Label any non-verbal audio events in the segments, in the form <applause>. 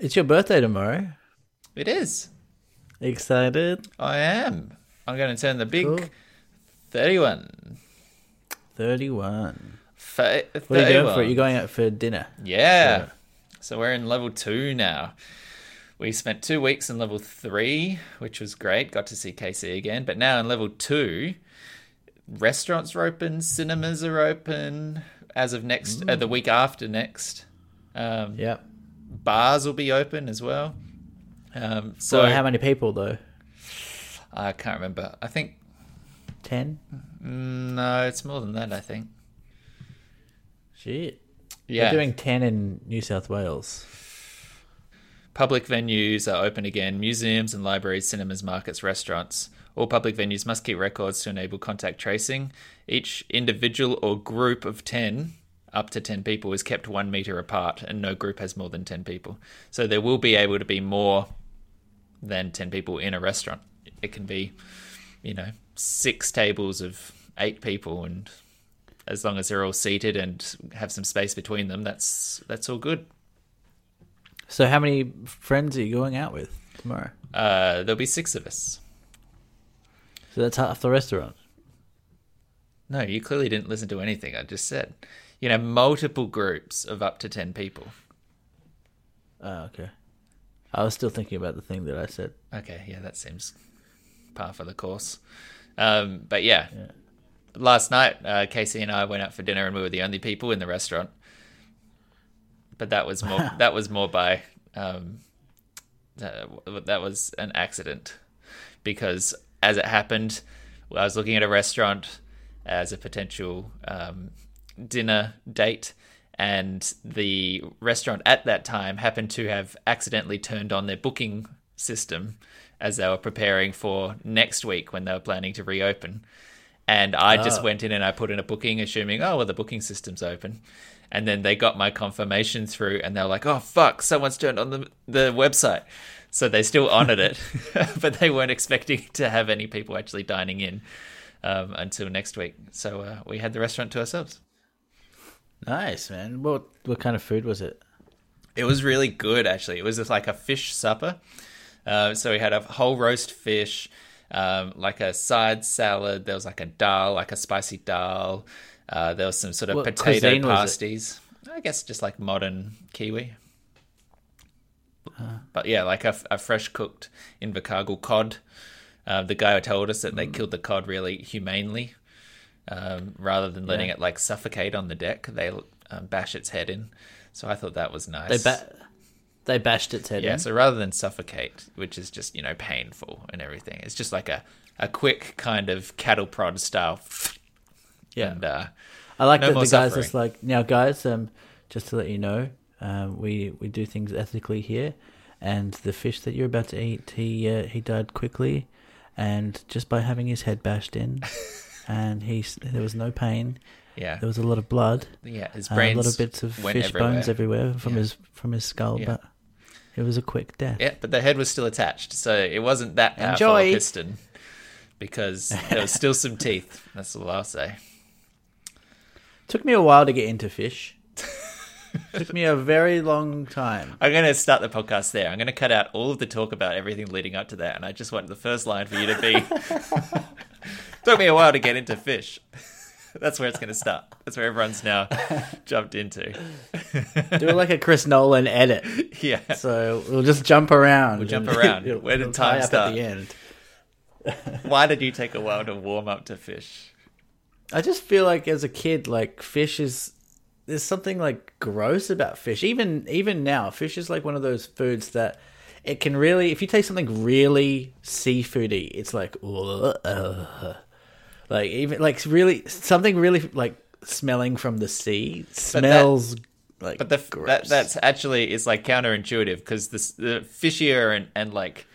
It's your birthday tomorrow. It is. Excited? I am. I'm going to turn the big Cool. 31. 31. Fa- What are you doing for it? You're going out for dinner. Yeah. So we're in level two now. We spent two weeks in level three, which was great. Got to see KC again. But now in level two, restaurants are open, cinemas are open as of next, uh, the week after next. Um, Yep. Bars will be open as well. Um, so So how many people though? I can't remember. I think Ten. mm, no, it's more than that. I think. Shit. Yeah. They're doing ten in New South Wales. Public venues are open again. Museums and libraries, cinemas, markets, restaurants. All public venues must keep records to enable contact tracing. Each individual or group of 10, up to 10 people, is kept one meter apart, and no group has more than 10 people. So there will be able to be more than 10 people in a restaurant. It can be, you know, six tables of eight people, and as long as they're all seated and have some space between them, that's that's all good. So how many friends are you going out with tomorrow? Uh, there'll be six of us. So that's half the restaurant. No, you clearly didn't listen to anything I just said. You know, multiple groups of up to 10 people. Oh, okay. I was still thinking about the thing that I said. Okay, yeah, that seems par for the course. Um, but yeah, Yeah. last night, uh, Casey and I went out for dinner and we were the only people in the restaurant. But that was more, <laughs> that was more by, um, uh, that was an accident because as it happened, I was looking at a restaurant as a potential um, dinner date, and the restaurant at that time happened to have accidentally turned on their booking system as they were preparing for next week when they were planning to reopen. And I just Oh. went in and I put in a booking, assuming, oh, well, the booking system's open. And then they got my confirmation through, and they were like, oh, fuck, someone's turned on the, the website. So they still honored it, <laughs> <laughs> but they weren't expecting to have any people actually dining in um, until next week. So uh, we had the restaurant to ourselves. Nice, man. What what kind of food was it? It was really good, actually. It was just like a fish supper. Uh, so we had a whole roast fish, um, like a side salad. There was like a dal, like a spicy dal. Uh, there was some sort of What potato cuisine was it? pasties. I guess just like modern Kiwi. But yeah, like a, a fresh cooked Invercargill cod. Uh, the guy told us that Mm. they killed the cod really humanely, um, rather than letting Yeah. it like suffocate on the deck. They um, bash its head in. So I thought that was nice. They ba- they bashed its head in. Yeah, in. so rather than suffocate, which is just, you know, painful and everything, it's just like a, a quick kind of cattle prod style. yeah. And, uh, I like no that the guys suffering. just like now, guys. Um, just to let you know, um, we we do things ethically here, and the fish that you're about to eat, he uh, he died quickly, and just by having his head bashed in, <laughs> and he there was no pain. yeah. There was a lot of blood, Yeah, his uh, brains a lot of bits of fish everywhere. bones everywhere from Yeah. his from his skull, Yeah. but it was a quick death. Yeah, but the head was still attached, so it wasn't that powerful Enjoy. a piston because there was still some teeth. <laughs> That's all I'll say. Took me a while to get into fish. Took me a very long time. I'm going to start the podcast there. I'm going to cut out all of the talk about everything leading up to that, and I just want the first line for you to be. <laughs> <laughs> Took me a while to get into fish. <laughs> That's where it's going to start. That's where everyone's now <laughs> jumped into. Do it like a Chris Nolan edit. Yeah. So we'll just jump around. We'll jump around. it'll- Where did time start? At the end. Why did you take a while to warm up to fish? I just feel like as a kid, like fish is there's something like gross about fish. Even even now, fish is like one of those foods that it can really if you take something really seafoody, it's like. Like even like really something really like smelling from the sea smells like But the, that that's actually is like counterintuitive because the the fishier and, and like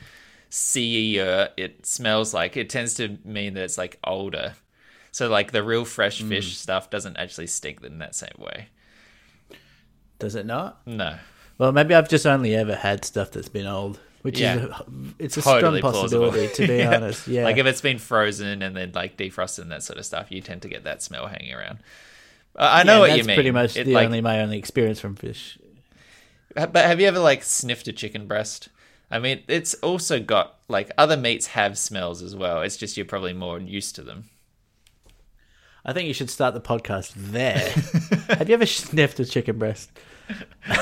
seaier it smells like it tends to mean that it's like older. So like the real fresh Mm. fish stuff doesn't actually stink in that same way. does it not? No. Well, maybe I've just only ever had stuff that's been old, which Yeah. is a, it's a Totally strong plausible. possibility to be <laughs> Yeah. honest. Yeah, Like if it's been frozen and then like defrosted and that sort of stuff, you tend to get that smell hanging around. Uh, I know Yeah, what that's you mean. Pretty much It, the like, only my only experience from fish. But have you ever like sniffed a chicken breast? I mean, it's also got like other meats have smells as well. It's just you're probably more used to them. I think you should start the podcast there. <laughs> Have you ever sniffed a chicken breast? <laughs>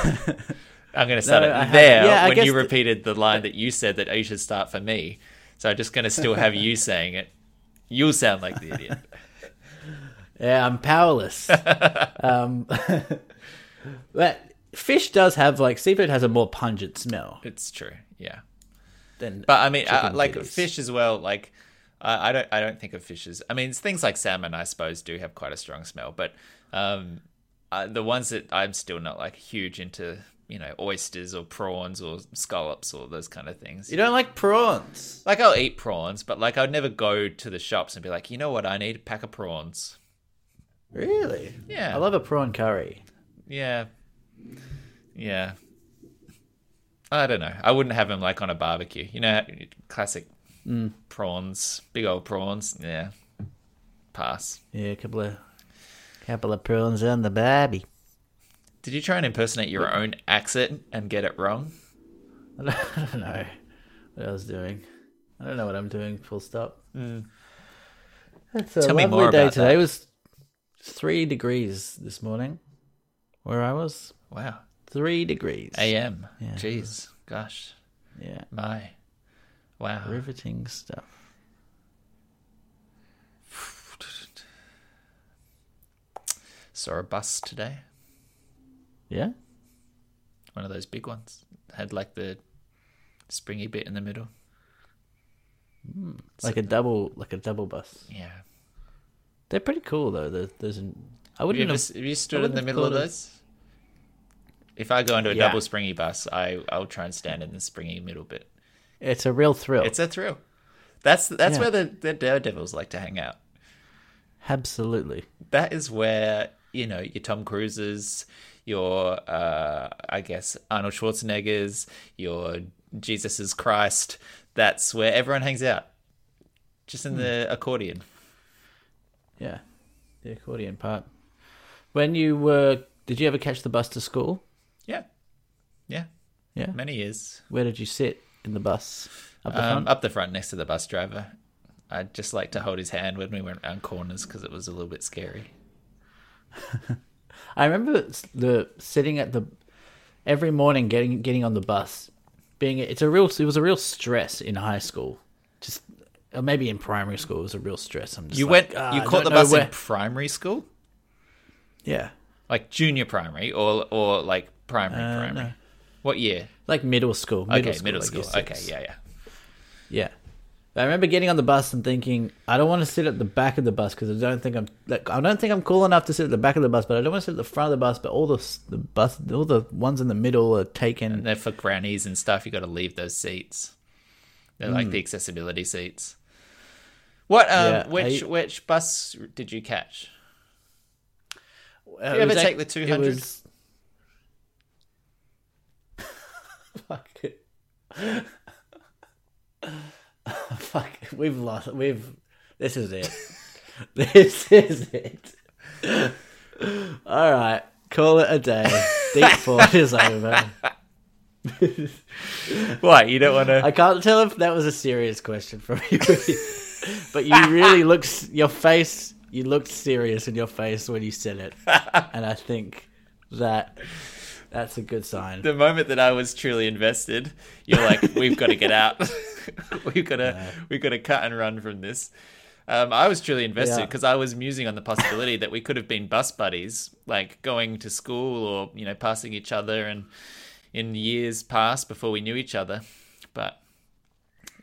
I'm going to start No, it there yeah, when you repeated the line that you said that you should start for me. So I'm just going to still have you <laughs> saying it. You'll sound like the idiot. <laughs> Yeah, I'm powerless. <laughs> um, but fish does have like seafood has a more pungent smell It's true. Yeah. than. But I mean, uh, like titties. fish as well. Like, I I don't, I don't think of fishes. I mean, things like salmon, I suppose, do have quite a strong smell. But um, uh, the ones that I'm still not like huge into, you know, oysters or prawns or scallops or those kind of things. you don't like prawns. Like, I'll eat prawns, but like, I'd never go to the shops and be like, you know what, I need a pack of prawns. Really? Yeah. I love a prawn curry. Yeah, yeah. I don't know. I wouldn't have them like on a barbecue. You know, classic mm. prawns, big old prawns. Yeah, pass. Yeah, a couple of couple of prawns on the barbie. Did you try and impersonate your own accent and get it wrong? <laughs> I don't, know what I was doing. I don't know what I'm doing. Full stop. Hmm. It's a Tell me lovely more day today. that. It was three degrees this morning, where I was. Wow. Three degrees. AM. Yeah. Jeez. Gosh. Yeah, My. Wow. riveting stuff. <sighs> Saw a bus today. Yeah. One of those big ones. Had like the springy bit in the middle. Hmm. Like a double, like a double bus. Yeah. They're pretty cool though. There's, there's an, I wouldn't have. s- have you stood in the middle of- those? If I go into a Yeah. double springy bus, I I'll try and stand in the springy middle bit. It's a real thrill. It's a thrill. That's that's Yeah. where the, the daredevils like to hang out. Absolutely. That is where you know your Tom Cruises, your uh, I guess Arnold Schwarzeneggers, your Jesus is Christ. That's where everyone hangs out, just in the accordion. Yeah. The accordion part. When you were, did you ever catch the bus to school? Yeah, yeah, Yeah. many years. Where did you sit in the bus? Up the Um, front. up the front next to the bus driver. I'd just like to hold his hand when we went around corners because it was a little bit scary. <laughs> I remember the sitting at the every morning getting getting on the bus. Being it's a real it was a real stress in high school. Just or maybe in primary school it was a real stress. I'm just You like, went, "Ah, you I caught the bus where-" in primary school, Yeah. like junior primary, or or like primary Uh, primary. no. What year? Like middle school. Middle okay, school, middle school. year Okay, yeah, yeah. Yeah. I remember getting on the bus and thinking, I don't want to sit at the back of the bus because I don't think I'm like I don't think I'm cool enough to sit at the back of the bus, but I don't want to sit at the front of the bus. But all the the bus, all the ones in the middle are taken. And then for grannies and stuff, you got to leave those seats. They're like Hmm. the accessibility seats. What? Um, Yeah, which I- which bus did you catch? Uh, you ever take the 200? was- <laughs> Fuck it. <laughs> Fuck. We've lost. We've. This is it. <laughs> this is it. All right. Call it a day. Deep <laughs> thought is over. What? You don't want to? I can't tell if that was a serious question from you, but you really looked your face. You looked serious in your face when you said it, and I think that that's a good sign. the moment that I was truly invested, you're like, "We've got to get out. <laughs> we've got to, we've got to cut and run from this." Um, I was truly invested Yeah. because I was musing on the possibility that we could have been bus buddies, like going to school or you know passing each other, and in years past before we knew each other. But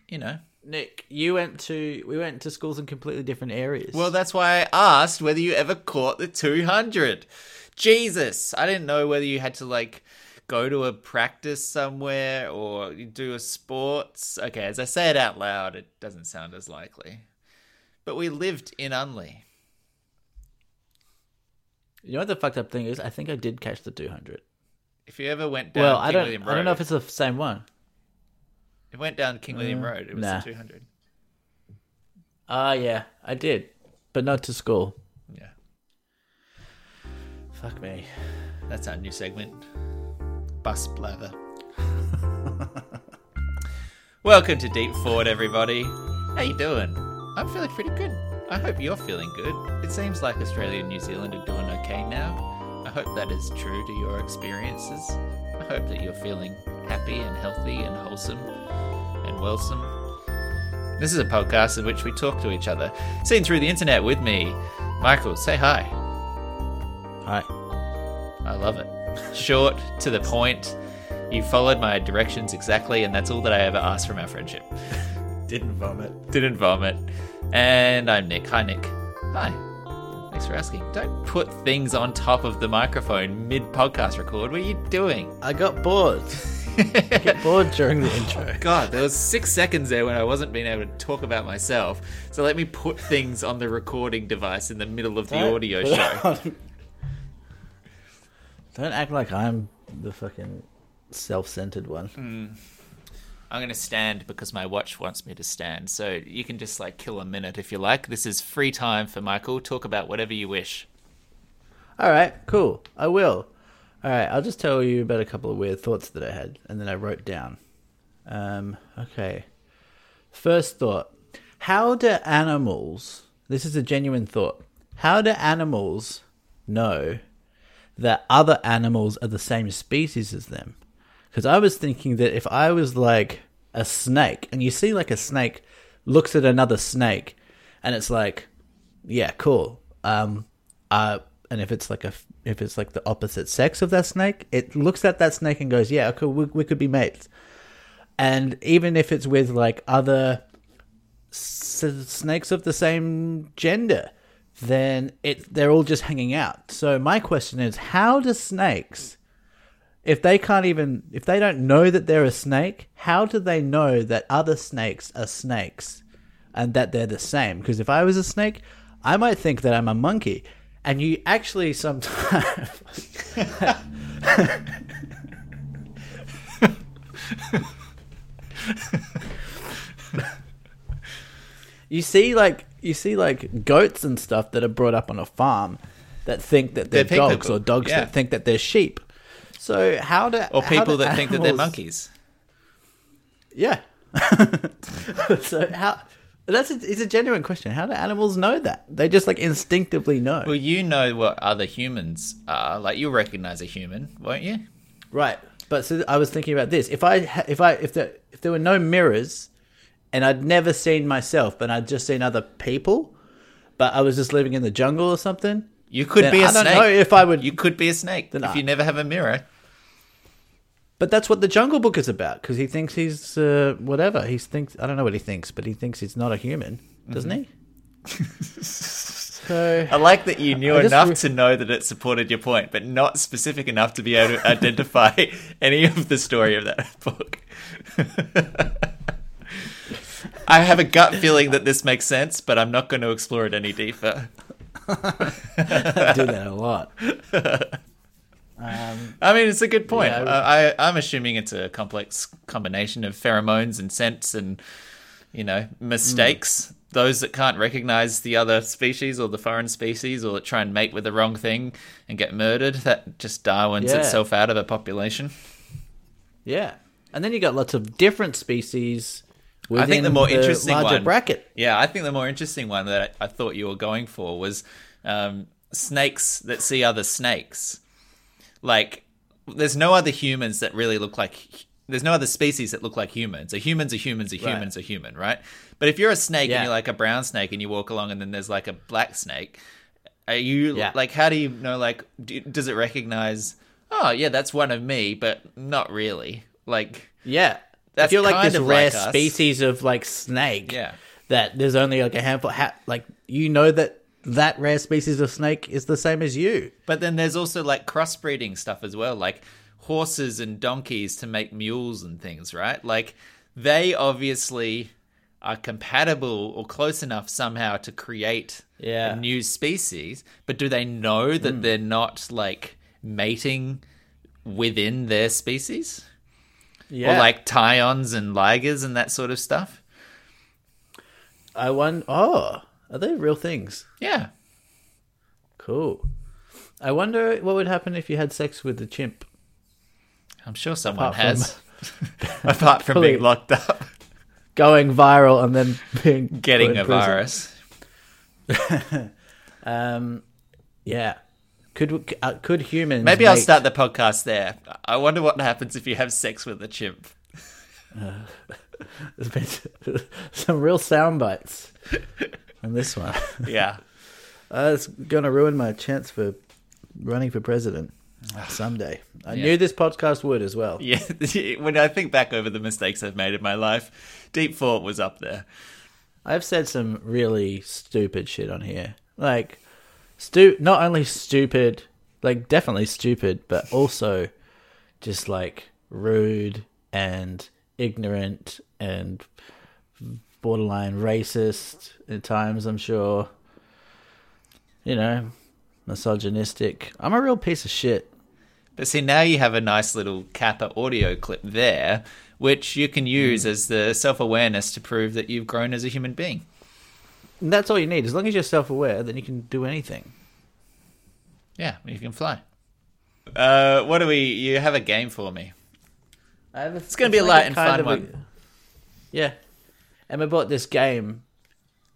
you know, Nick, you went to we went to schools in completely different areas. well, that's why I asked whether you ever caught the 200. Jesus, I didn't know whether you had to like go to a practice somewhere or you do a sports. Okay, as I say it out loud, it doesn't sound as likely. But we lived in Unley. you know what the fucked up thing is? I think I did catch the two hundred. If you ever went down Well, King I don't. William Road, I don't know if it's the same one. it went down King William Uh, Road. It was nah. the 200. Ah, yeah, I did, but not to school. Yeah, Fuck me. that's our new segment. Bus blather. <laughs> Welcome to Deep Thought, everybody. How you doing? I'm feeling pretty good. I hope you're feeling good. It seems like Australia and New Zealand are doing okay now. I hope that is true to your experiences. I hope that you're feeling happy and healthy and wholesome and wellsome. This is a podcast in which we talk to each other, seen through the internet with me. Michael, say hi. Hi. I love it. Short, to the point. You followed my directions exactly, and that's all that I ever asked from our friendship. Didn't vomit. Didn't vomit. And I'm Nick. Hi, Nick. Hi. Thanks for asking. Don't put things on top of the microphone mid podcast record. What are you doing? I got bored. I get <laughs> bored during the intro. Oh, God, there was six seconds there when I wasn't being able to talk about myself. So let me put things on the recording device in the middle of the Don't audio show. On- Don't act like I'm the fucking self-centered one. I'm going to stand because my watch wants me to stand. So you can just like kill a minute if you like. This is free time for Michael. Talk about whatever you wish. All right, cool. I will. All right, I'll just tell you about a couple of weird thoughts that I had, and then I wrote down. Um, okay. First thought: How do animals? This is a genuine thought. How do animals know that other animals are the same species as them? Because I was thinking that if I was like a snake, and you see like a snake looks at another snake, and it's like, yeah, cool. Um, uh, and if it's like a if it's like the opposite sex of that snake, it looks at that snake and goes, yeah, okay, we, we could be mates. And even if it's with like other s- snakes of the same gender, then it they're all just hanging out. So my question is, how do snakes, if they can't even if they don't know that they're a snake, how do they know that other snakes are snakes and that they're the same? Because if I was a snake, I might think that I'm a monkey. And you actually sometimes <laughs> you see like you see like goats and stuff that are brought up on a farm that think that they're, they're dogs or dogs yeah. that think that they're sheep. So how do Or people do that think that they're monkeys. Yeah. <laughs> so how that's a, it's a genuine question. How do animals know that? They just like instinctively know. Well, you know what other humans are. Like, you'll recognize a human, won't you? Right. But so I was thinking about this. If I if I if there if there were no mirrors, and I'd never seen myself, but I'd just seen other people, but I was just living in the jungle or something. You could then be a I don't know if I would. You could be a snake Then if I- you never have a mirror. But that's what the Jungle Book is about because he thinks he's uh, whatever. He thinks I don't know what he thinks, but he thinks he's not a human, doesn't he? <laughs> so I like that you knew I enough re- to know that it supported your point, but not specific enough to be able to identify <laughs> any of the story of that book. <laughs> I have a gut feeling that this makes sense, but I'm not going to explore it any deeper. I <laughs> do that a lot. Um, I mean, it's a good point. Yeah. I, I, I'm assuming it's a complex combination of pheromones and scents and, you know, mistakes. Those that can't recognize the other species or the foreign species or that try and mate with the wrong thing and get murdered, that just Darwin's Yeah. itself out of a population. yeah, and then you got lots of different species. I think the more interesting larger one- bracket. Yeah, I think the more interesting one that I, I thought you were going for was um, snakes that see other snakes. Like, there's no other humans that really look like. There's no other species that look like humans. A human's a human's a Right. human's a human, right? But if you're a snake Yeah. and you're like a brown snake and you walk along and then there's like a black snake, are you Yeah. like how do you know like do, does it recognize? Oh yeah, that's one of me, but not really. Like Yeah, That's if you're like this rare like species of like snake. Yeah. that there's only like a handful. Ha- like you know that that rare species of snake is the same as you. But then there's also like crossbreeding stuff as well, like horses and donkeys to make mules and things, right? Like they obviously are compatible or close enough somehow to create Yeah. a new species, but do they know that hmm. they're not like mating within their species? Yeah, Or like tigons and ligers and that sort of stuff? I wonder. Oh, are they real things? Yeah. Cool. I wonder what would happen if you had sex with a chimp. I'm sure someone Apart from- has. <laughs> <laughs> Apart from being locked up, Going viral and then being getting a prison. virus. <laughs> Um, yeah. Could uh, could humans? Maybe I'll start the podcast there. I wonder what happens if you have sex with a chimp. <laughs> There's been some real sound bites on this one. <laughs> Yeah. <laughs> Uh, it's gonna ruin my chance for running for president <sighs> someday. I Yeah. knew this podcast would as well. Yeah, when I think back over the mistakes I've made in my life, Deep Thought was up there. I've said some really stupid shit on here. Like, stu- not only stupid, like definitely stupid, but also just like rude and ignorant and borderline racist at times. I'm sure. You know, misogynistic. I'm a real piece of shit. But see, now you have a nice little Kappa audio clip there, which you can use hmm. as the self awareness to prove that you've grown as a human being. And that's all you need. As long as you're self-aware, then you can do anything. Yeah, you can fly. Uh, what do we? You have a game for me. It's gonna be a light and fun one. Yeah. Emma bought this game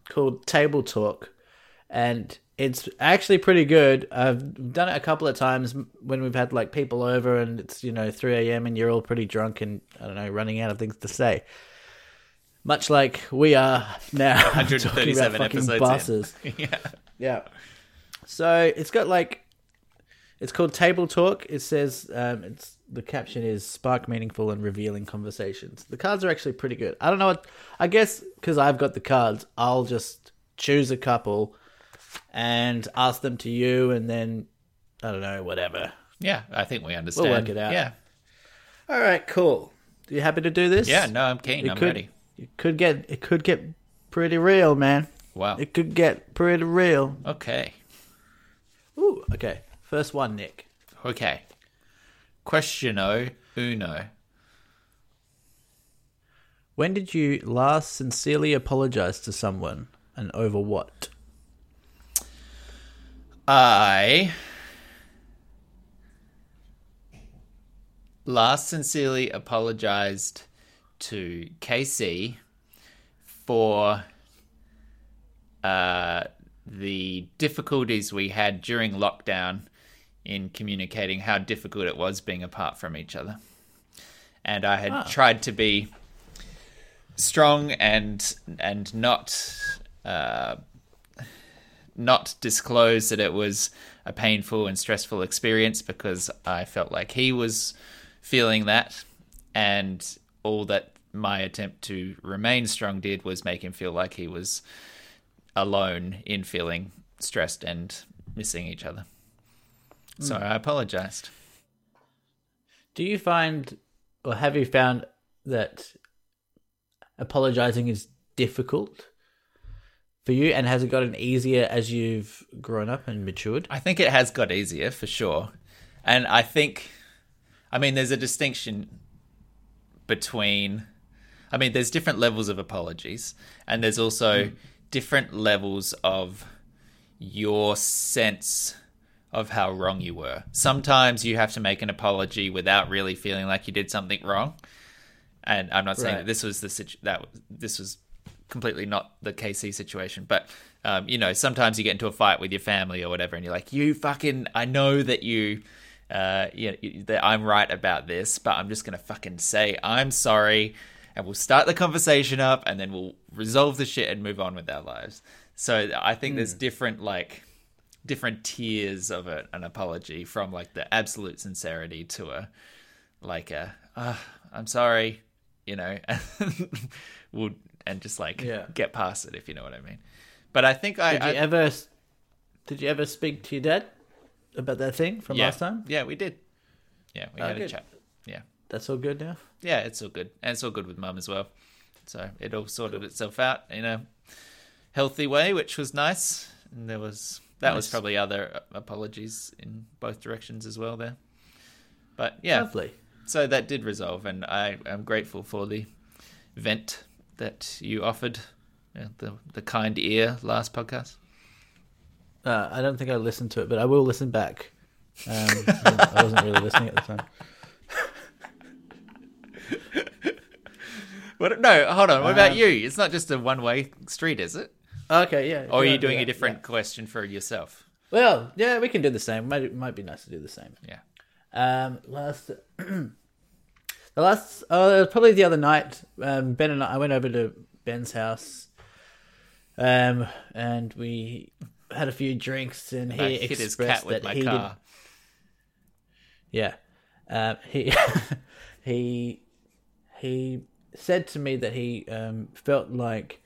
called Table Talk, and it's actually pretty good. I've done it a couple of times when we've had like people over, and it's you know three a.m. and you're all pretty drunk and I don't know running out of things to say. Much like we are now, <laughs> <laughs> talking about 137 fucking episodes. In. <laughs> yeah. Yeah. So it's got like it's called Table Talk. It says um, it's the caption is spark meaningful and revealing conversations. The cards are actually pretty good. I don't know what I guess because I've got the cards, I'll just choose a couple and ask them to you, and then I don't know whatever. Yeah, I think we understand. We'll work it out. Yeah. All right, cool. Are you happy to do this? Yeah, no, I'm keen. It I'm could, ready. It could get it could get pretty real, man. Wow. It could get pretty real. Okay. Ooh, okay. First one, Nick. Okay. Questiono uno. When did you last sincerely apologize to someone and over what? I last sincerely apologized to KC for uh, the difficulties we had during lockdown in communicating how difficult it was being apart from each other. And I had Ah. tried to be strong and and not uh, not disclose that it was a painful and stressful experience because I felt like he was feeling that, and all that my attempt to remain strong did was make him feel like he was alone in feeling stressed and missing each other. Hmm. So I apologized. Do you find, or have you found that apologizing is difficult for you? And has it gotten easier as you've grown up and matured? I think it has got easier for sure. And I think, I mean, there's a distinction between, I mean, there's different levels of apologies, and there's also different levels of your sense of how wrong you were. Sometimes you have to make an apology without really feeling like you did something wrong. And I'm not saying Right. that this was the situ- that this was completely not the KC situation, but um, you know, sometimes you get into a fight with your family or whatever, and you're like, "You fucking, I know that you, uh, you know, that I'm right about this, but I'm just gonna fucking say I'm sorry, and we'll start the conversation up, and then we'll resolve the shit and move on with our lives." So I think there's different like different tiers of a, an apology from like the absolute sincerity to a like a uh, I'm sorry, you know, <laughs> we'll and just like Yeah. get past it if you know what I mean. But I think I, Did you I ever, did you ever speak to your dad about that thing from yeah, last time? Yeah, we did. Yeah, we Oh, had a chat. That's all good now. yeah, it's all good, and it's all good with mum as well. So it all sorted itself out in a healthy way, which was nice. And there was that was probably other apologies in both directions as well there. But yeah, Lovely. so that did resolve, and I am grateful for the vent that you offered, uh, the the kind ear last podcast. Uh, I don't think I listened to it, but I will listen back. Um, I wasn't really listening at the time. <laughs> <laughs> What? No, hold on. What about Um, you? It's not just a one-way street, is it? Okay, yeah. Or are you doing a different yeah. question for yourself? Well, yeah, we can do the same. Might might be nice to do the same. Yeah. Um, last, <clears throat> the last, uh, probably the other night, um, Ben and I, I went over to Ben's house, um, and we had a few drinks, and he I hit his cat with that my he car. did. Yeah, um, he <laughs> he he said to me that he um, felt like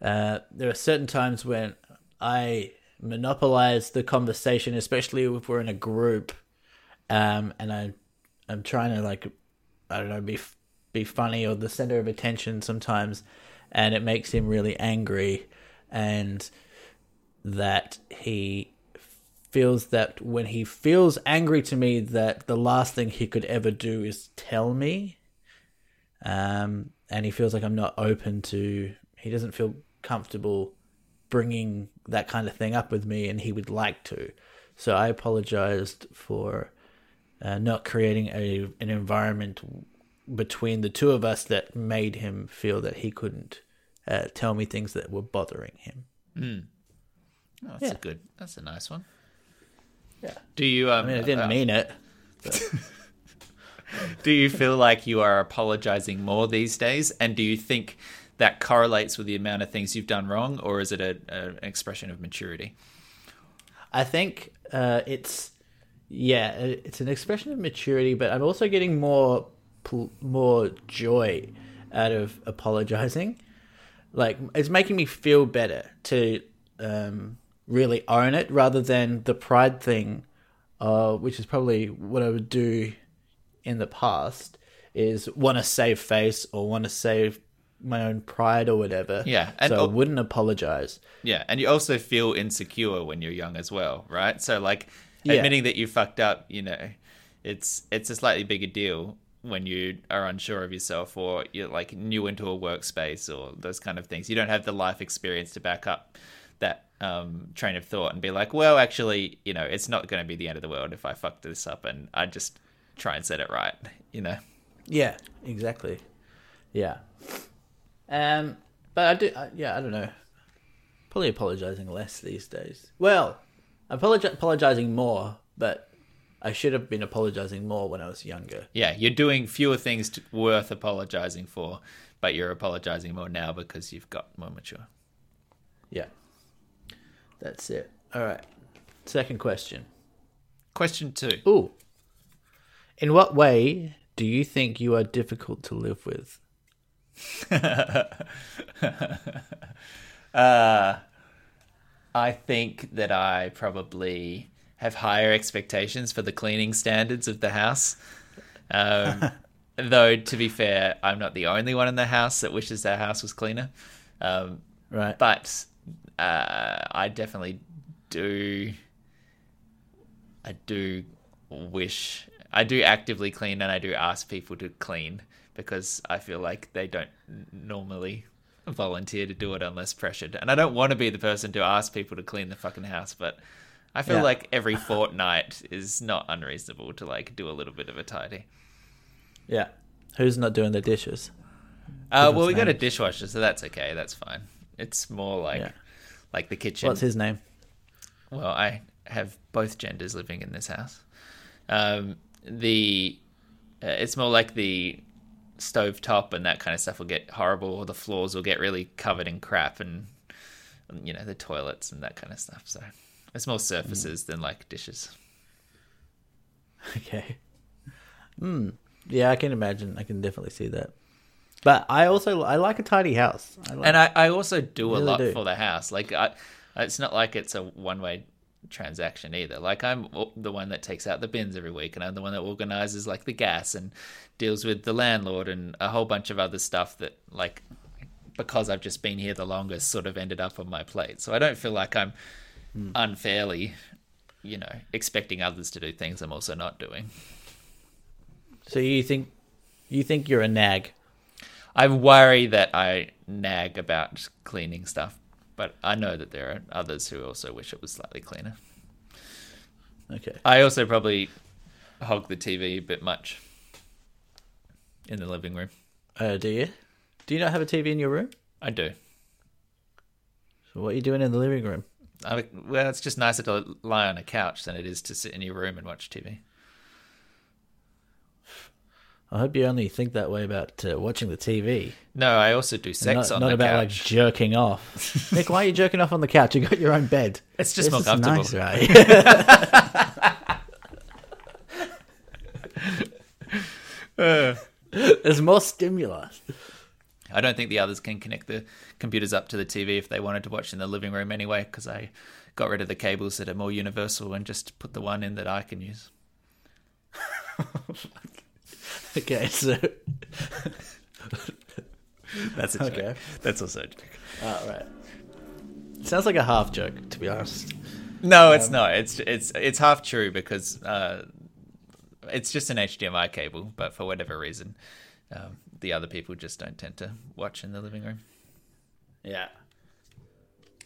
uh, there are certain times when I monopolize the conversation, especially if we're in a group, um, and I I'm trying to like I don't know be be funny or the center of attention sometimes, and it makes him really angry, and that he feels that when he feels angry to me that the last thing he could ever do is tell me um and he feels like I'm not open to he doesn't feel comfortable bringing that kind of thing up with me and he would like to so I apologized for uh, not creating a an environment between the two of us that made him feel that he couldn't uh, tell me things that were bothering him Oh, that's Yeah. a good. That's a nice one. yeah Do you? Um, I mean I didn't uh, mean it <laughs> Do you feel like you are apologizing more these days? And do you think that correlates with the amount of things you've done wrong, or is it a, a, an expression of maturity? I think uh, it's yeah, it's an expression of maturity, but I'm also getting more more joy out of apologizing. Like it's making me feel better to um, really own it, rather than the pride thing, uh, which is probably what I would do in the past. Is want to save face or want to save my own pride or whatever. Yeah, and so I wouldn't apologize. Yeah, and you also feel insecure when you're young as well, right? So like Yeah. admitting that you fucked up, you know, it's it's a slightly bigger deal when you are unsure of yourself or you're like new into a workspace or those kind of things. You don't have the life experience to back up that um, train of thought and be like, well, actually, you know, it's not going to be the end of the world if I fuck this up and I just try and set it right, you know. Yeah, exactly. Yeah. Um, but I do. I, yeah, I don't know. Probably apologizing less these days. Well, I'm apologi- apologizing more, but I should have been apologizing more when I was younger. Yeah, you're doing fewer things to, worth apologizing for, but you're apologizing more now because you've got more mature. Yeah. That's it. All right. Second question. Question two. Ooh. In what way do you think you are difficult to live with? <laughs> Uh, I think that I probably have higher expectations for the cleaning standards of the house. Um, <laughs> though, to be fair, I'm not the only one in the house that wishes their house was cleaner. Um, Right. but uh, I definitely do. I do wish I do actively clean, and I do ask people to clean because I feel like they don't normally volunteer to do it unless pressured, and I don't want to be the person to ask people to clean the fucking house, but. I feel Yeah. like every fortnight is not unreasonable to like do a little bit of a tidy. yeah. Who's not doing the dishes? Uh, well, we got a dishwasher, so that's okay. That's fine. It's more like Yeah. like the kitchen. What's his name? Well, I have both genders living in this house. Um, the uh, it's more like the stove top and that kind of stuff will get horrible, or the floors will get really covered in crap, and you know the toilets and that kind of stuff. So it's more surfaces than like dishes. <laughs> Okay. Hmm. Yeah, I can imagine. I can definitely see that. But I also I like a tidy house. I like, And I, I also do a lot do. for the house. Like I, it's not like it's a one way transaction either. Like I'm the one that takes out the bins every week, and I'm the one that organizes like the gas and deals with the landlord and a whole bunch of other stuff that like because I've just been here the longest, sort of ended up on my plate. So I don't feel like I'm Hmm. unfairly, you know, expecting others to do things I'm also not doing. so you think you think you're a nag? I worry that I nag about cleaning stuff, but I know that there are others who also wish it was slightly cleaner. Okay. I also probably hog the TV a bit much. in the living room. Oh, do you? Do you not have a TV in your room? I do. So what are you doing in the living room? I, well, it's just nicer to lie on a couch than it is to sit in your room and watch TV. I hope you only think that way about uh, watching the TV, No, I also do sex not, on not the about like jerking off. <laughs> Nick, why are you jerking off on the couch? You got your own bed. It's just This more comfortable. nice, right? <laughs> <laughs> There's more stimulus. I don't think the others can connect the computers up to the TV if they wanted to watch in the living room anyway, because I got rid of the cables that are more universal and just put the one in that I can use. <laughs> Okay, so That's a joke. Okay. That's also a joke. all right. Sounds like a half joke, to be honest. No, it's not. It's it's it's half true because uh, it's just an HDMI cable, but for whatever reason, um, the other people just don't tend to watch in the living room. Yeah.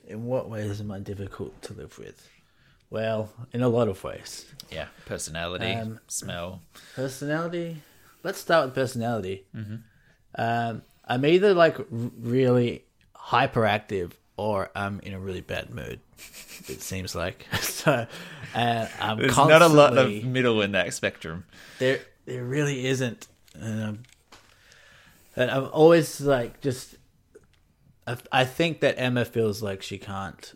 In what ways am I difficult to live with? Well, in a lot of ways. Yeah, personality, Um, smell. Personality. Let's start with personality. Um, I'm either like really hyperactive or I'm in a really bad mood. <laughs> It seems like <laughs> so. And I'm There's constantly, not a lot of middle in that spectrum. there. There really isn't. Um, and I'm always like just. I, I think that Emma feels like she can't.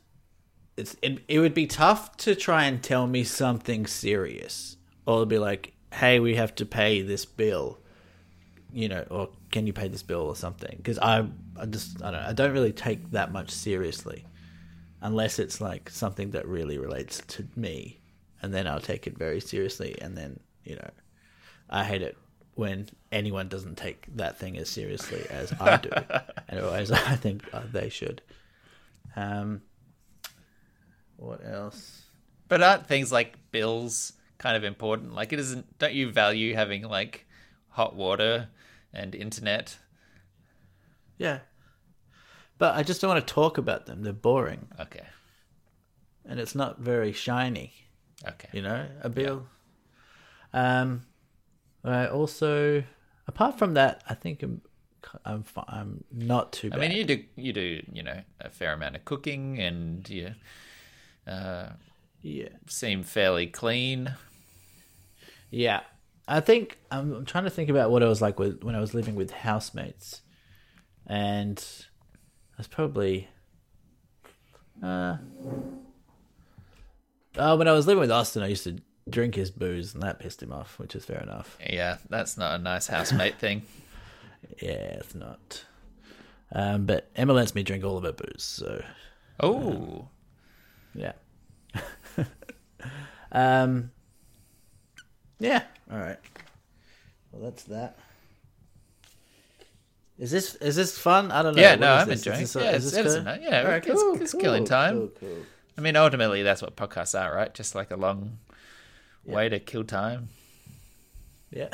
It's it, it would be tough to try and tell me something serious, or be like, "Hey, we have to pay this bill," you know, or "Can you pay this bill?" or something. Because I, I just I don't I don't really take that much seriously, unless it's like something that really relates to me, and then I'll take it very seriously, and then you know, I hate it when anyone doesn't take that thing as seriously as I do, <laughs> and as I think they should. Um, what else? But aren't things like bills kind of important? Like, it isn't. Don't you value having like hot water and internet? Yeah, but I just don't want to talk about them. They're boring, Okay, and it's not very shiny. okay. You know, a bill. Um, I also, apart from that, I think I'm, I'm, I'm not too I mean, you do you do you know a fair amount of cooking, and you uh, yeah, seem fairly clean. Yeah. I think I'm, I'm trying to think about what it was like with when I was living with housemates, and that's probably. Uh, oh, when I was living with Austin, I used to drink his booze, and that pissed him off, which is fair enough. Yeah, that's not a nice housemate thing. <laughs> Yeah, it's not. Um, but Emma lets me drink all of her booze, so Oh, yeah. <laughs> um, yeah. All right. Well, that's that. Is this is this fun? I don't know. Yeah, What no, I'm this? enjoying Is this- Yeah, is it's- this it's yeah, right, it's- cool, it's cool, killing time. Cool, cool. I mean, ultimately, that's what podcasts are, right? Just like a long way to kill time. Yeah.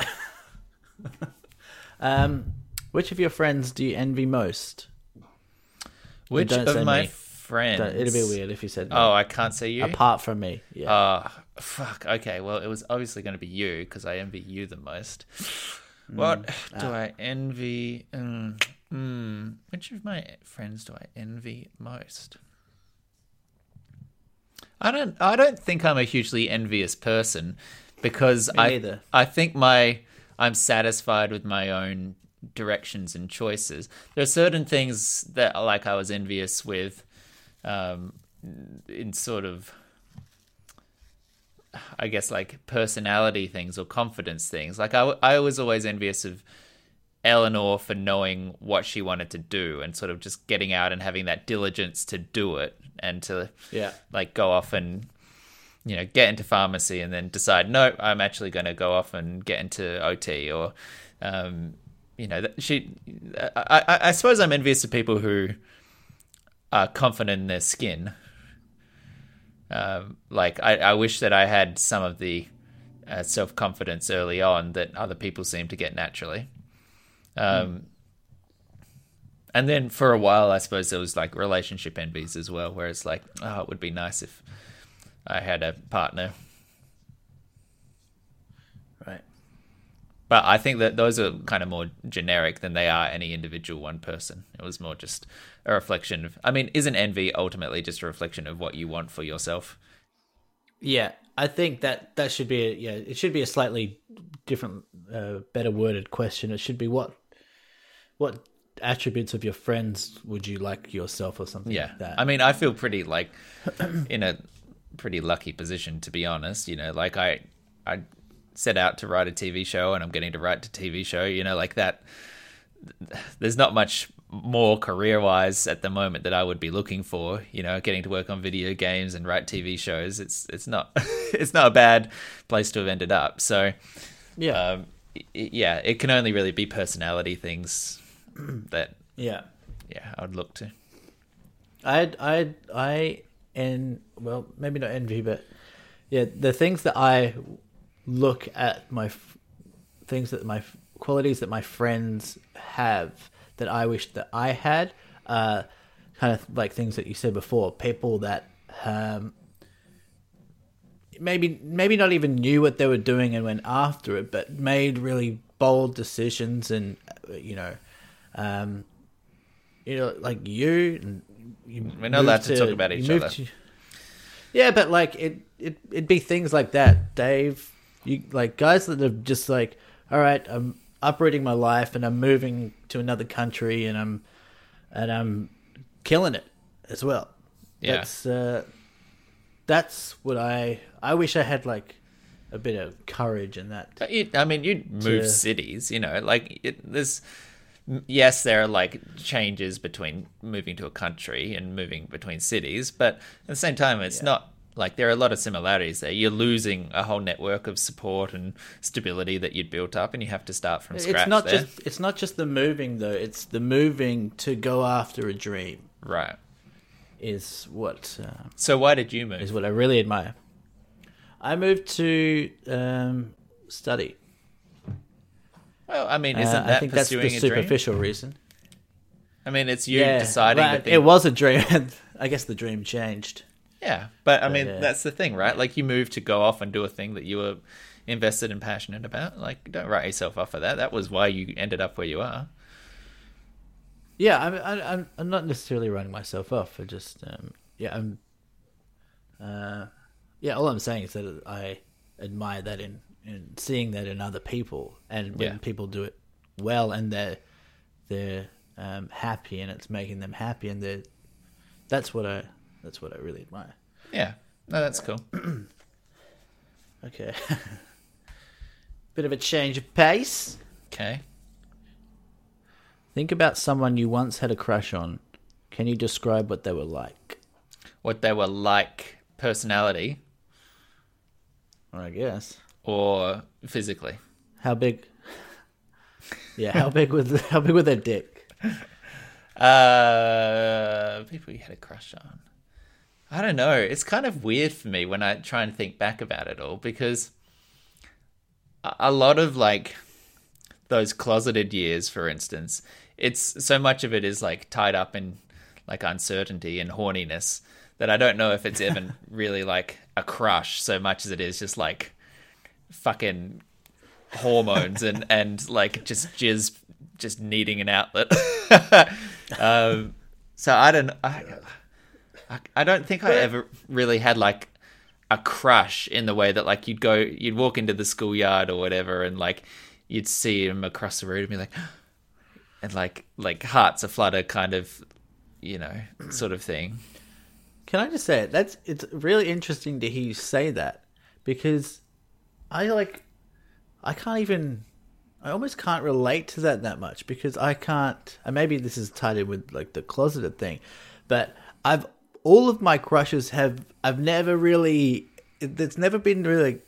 <laughs> um, which of your friends do you envy most? Which of my me. Friends? It'd be weird if you said Oh, I can't see you. apart from me. Yeah. Uh, fuck. Okay, well, it was obviously going to be you because I envy you the most. What Mm. do Ah. I envy? Mm, mm, which of my friends do I envy most? I don't. I don't think I'm a hugely envious person because Me I. neither. I think my. I'm satisfied with my own directions and choices. There are certain things that, like, I was envious with, um, in sort of I guess like personality things or confidence things. Like I, w- I was always envious of Eleanor for knowing what she wanted to do and sort of just getting out and having that diligence to do it and to yeah. like go off and you know get into pharmacy and then decide no I'm actually going to go off and get into OT or um, you know that she I, I, I suppose I'm envious of people who are confident in their skin um, like I, I wish that I had some of the uh, self confidence early on that other people seem to get naturally. Um, And then for a while, I suppose there was like relationship envies as well, where it's like, oh, it would be nice if I had a partner. Right. But I think that those are kind of more generic than they are any individual one person. It was more just a reflection of. I mean, isn't envy ultimately just a reflection of what you want for yourself? Yeah, I think that that should be a, yeah, it should be a slightly different, uh, better worded question. It should be what what attributes of your friends would you like yourself or something Yeah. like that. I mean, I feel pretty like in a pretty lucky position to be honest. You know, like I I set out to write a TV show and I'm getting to write a TV show. You know, like that. There's not much more career wise at the moment that I would be looking for. You know, getting to work on video games and write TV shows. It's it's not <laughs> it's not a bad place to have ended up. So yeah, um, yeah, it can only really be personality things <clears throat> that yeah. yeah I would look to. I I I and well maybe not envy but yeah the things that I look at my f- things that my f- qualities that my friends have that I wish that I had uh kind of like things that you said before people that um maybe maybe not even knew what they were doing and went after it but made really bold decisions and uh, you know um you know like you We're not allowed moved to talk about each other. to- yeah, but like it, it, it'd be things like that, Dave. You like guys that have just like, all right, I'm uprooting my life and I'm moving to another country and I'm, and I'm killing it as well. Yeah. That's uh, that's what I I wish I had like a bit of courage in that. I mean, you'd move To- cities, you know, like it, there's, yes, there are like changes between moving to a country and moving between cities, but at the same time, it's not like there are a lot of similarities there. You're losing a whole network of support and stability that you'd built up, and you have to start from scratch. It's not there. just it's not just the moving though. It's the moving to go after a dream right. is what uh, So why did you move? is what I really admire. I moved to um, study. well, I mean, Uh, isn't that I think that's pursuing the a dream? superficial reason. I mean, it's you yeah, deciding well, it was a dream. <laughs> I guess the dream changed. Yeah, but I mean uh, that's the thing, right? Like you move to go off and do a thing that you were invested and passionate about. Like don't write yourself off for that. That was why you ended up where you are. Yeah, I'm. I, I'm. I'm not necessarily writing myself off. I just. Um, yeah, I'm. Uh, yeah. All I'm saying is that I admire that in, in seeing that in other people, and when Yeah. people do it well, and they're they're um, happy, and it's making them happy, and they are that's what I. That's what I really admire. Yeah, no, that's cool. <clears throat> Okay. <laughs> Bit of a change of pace. Okay, Think about someone you once had a crush on. Can you describe what they were like? what they were like, personality I guess. or physically. How big? <laughs> Yeah, how big was <laughs> how big was their dick? Uh, people you had a crush on. I don't know. It's kind of weird for me when I try and think back about it all because a lot of like those closeted years, for instance, it's so much of it is like tied up in like uncertainty and horniness that I don't know if it's even <laughs> really like a crush so much as it is just like fucking hormones and <laughs> and like just jizz just needing an outlet. <laughs> um, so I don't I, I I don't think I ever really had like a crush in the way that like you'd go you'd walk into the schoolyard or whatever and like you'd see him across the road and be like <gasps> and like like hearts aflutter kind of you know sort of thing. Can I just say it? That's it's really interesting to hear you say that because I like I can't even I almost can't relate to that that much because I can't and maybe this is tied in with like the closeted thing but I've all of my crushes have I've never really it's never been really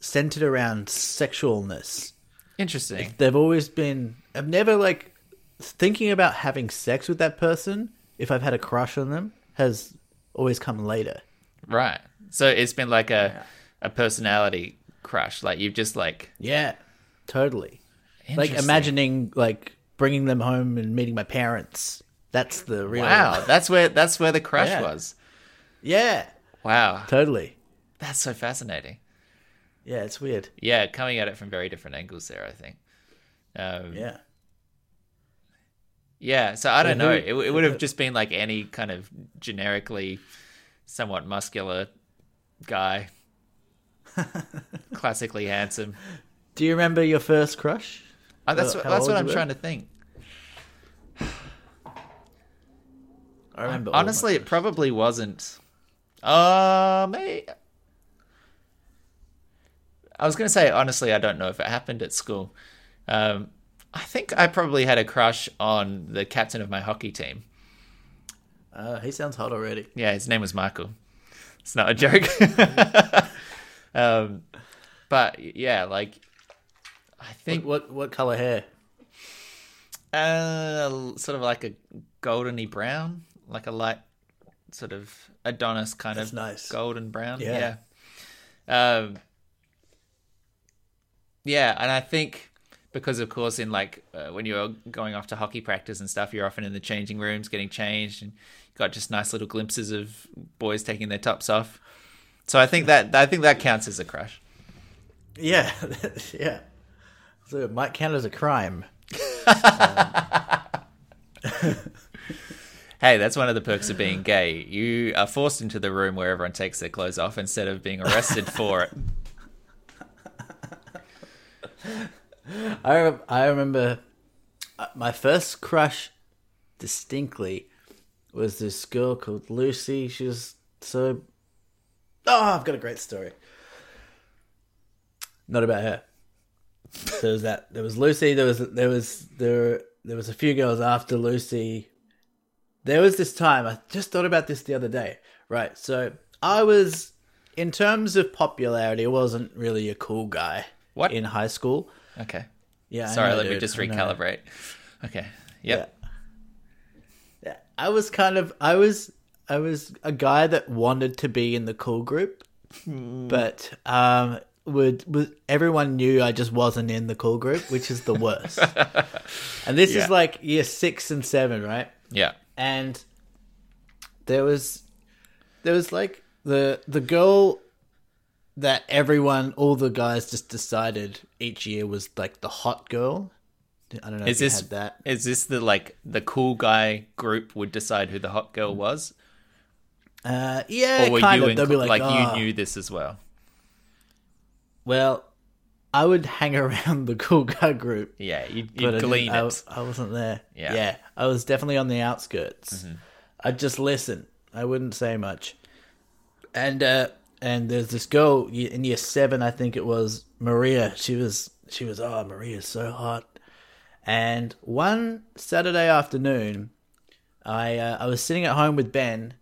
centered around sexualness Interesting. they've always been I've never like thinking about having sex with that person if I've had a crush on them has always come later Right. So it's been like a a personality crush. Like you've just like Yeah, totally. Like imagining like bringing them home and meeting my parents. That's the real. wow, that's where that's where the crush Yeah. was. Yeah, Wow, totally. that's so fascinating. Yeah, it's weird. Yeah, coming at it from very different angles there. I think. Um, Yeah. Yeah, so I don't know. It, it would have just been like any kind of generically somewhat muscular guy, <laughs> classically handsome. Do you remember your first crush? Oh, that's Uh, what, that's what I'm were? trying to think. I remember. my Honestly, it probably wasn't. Uh, maybe. I was going to say, honestly, I don't know if it happened at school. Um, I think I probably had a crush on the captain of my hockey team. Uh, he sounds hot already. Yeah, his name was Michael. It's not a joke. <laughs> um, but yeah, like I think What what color hair? uh, sort of like a goldeny brown, like a light sort of Adonis kind That's of nice. golden brown. Yeah. Yeah. Um, yeah, and I think because of course in like uh, when you're going off to hockey practice and stuff, you're often in the changing rooms getting changed, and you got just nice little glimpses of boys taking their tops off. So I think that I think that counts as a crush. Yeah, <laughs> yeah. So it might count as a crime. <laughs> <laughs> Hey, that's one of the perks of being gay. You are forced into the room where everyone takes their clothes off instead of being arrested for it. <laughs> I I remember uh, my first crush distinctly was this girl called Lucy. She was so. Oh, I've got a great story. Not about her. There was that. There was Lucy. There was there was there there was a few girls after Lucy. There was this time. I just thought about this the other day. Right. So I was, in terms of popularity, I wasn't really a cool guy. What? in high school? Okay. Yeah. Sorry, know, let me just recalibrate. Okay. Yep. Yeah. yeah. I was kind of I was I was a guy that wanted to be in the cool group, but um would would everyone knew I just wasn't in the cool group, which is the worst. <laughs> and this Yeah. is like year 6 and 7, right? Yeah. And there was there was like the the girl that everyone all the guys just decided each year was like the hot girl. I don't know Is if you this had that. is this the like the cool guy group would decide who the hot girl was, Uh, yeah, or were kind you of. in, They'll be like, like "Oh." you knew this as well? Well, I would hang around the cool guy group, Yeah, you, but you I, glean I, it. I wasn't there. Yeah. Mm-hmm. yeah, I was definitely on the outskirts. I'd just listen. I wouldn't say much. And uh, and there's this girl in year seven, I think it was Maria. She was she was oh Maria's so hot. And one Saturday afternoon, I uh, I was sitting at home with Ben,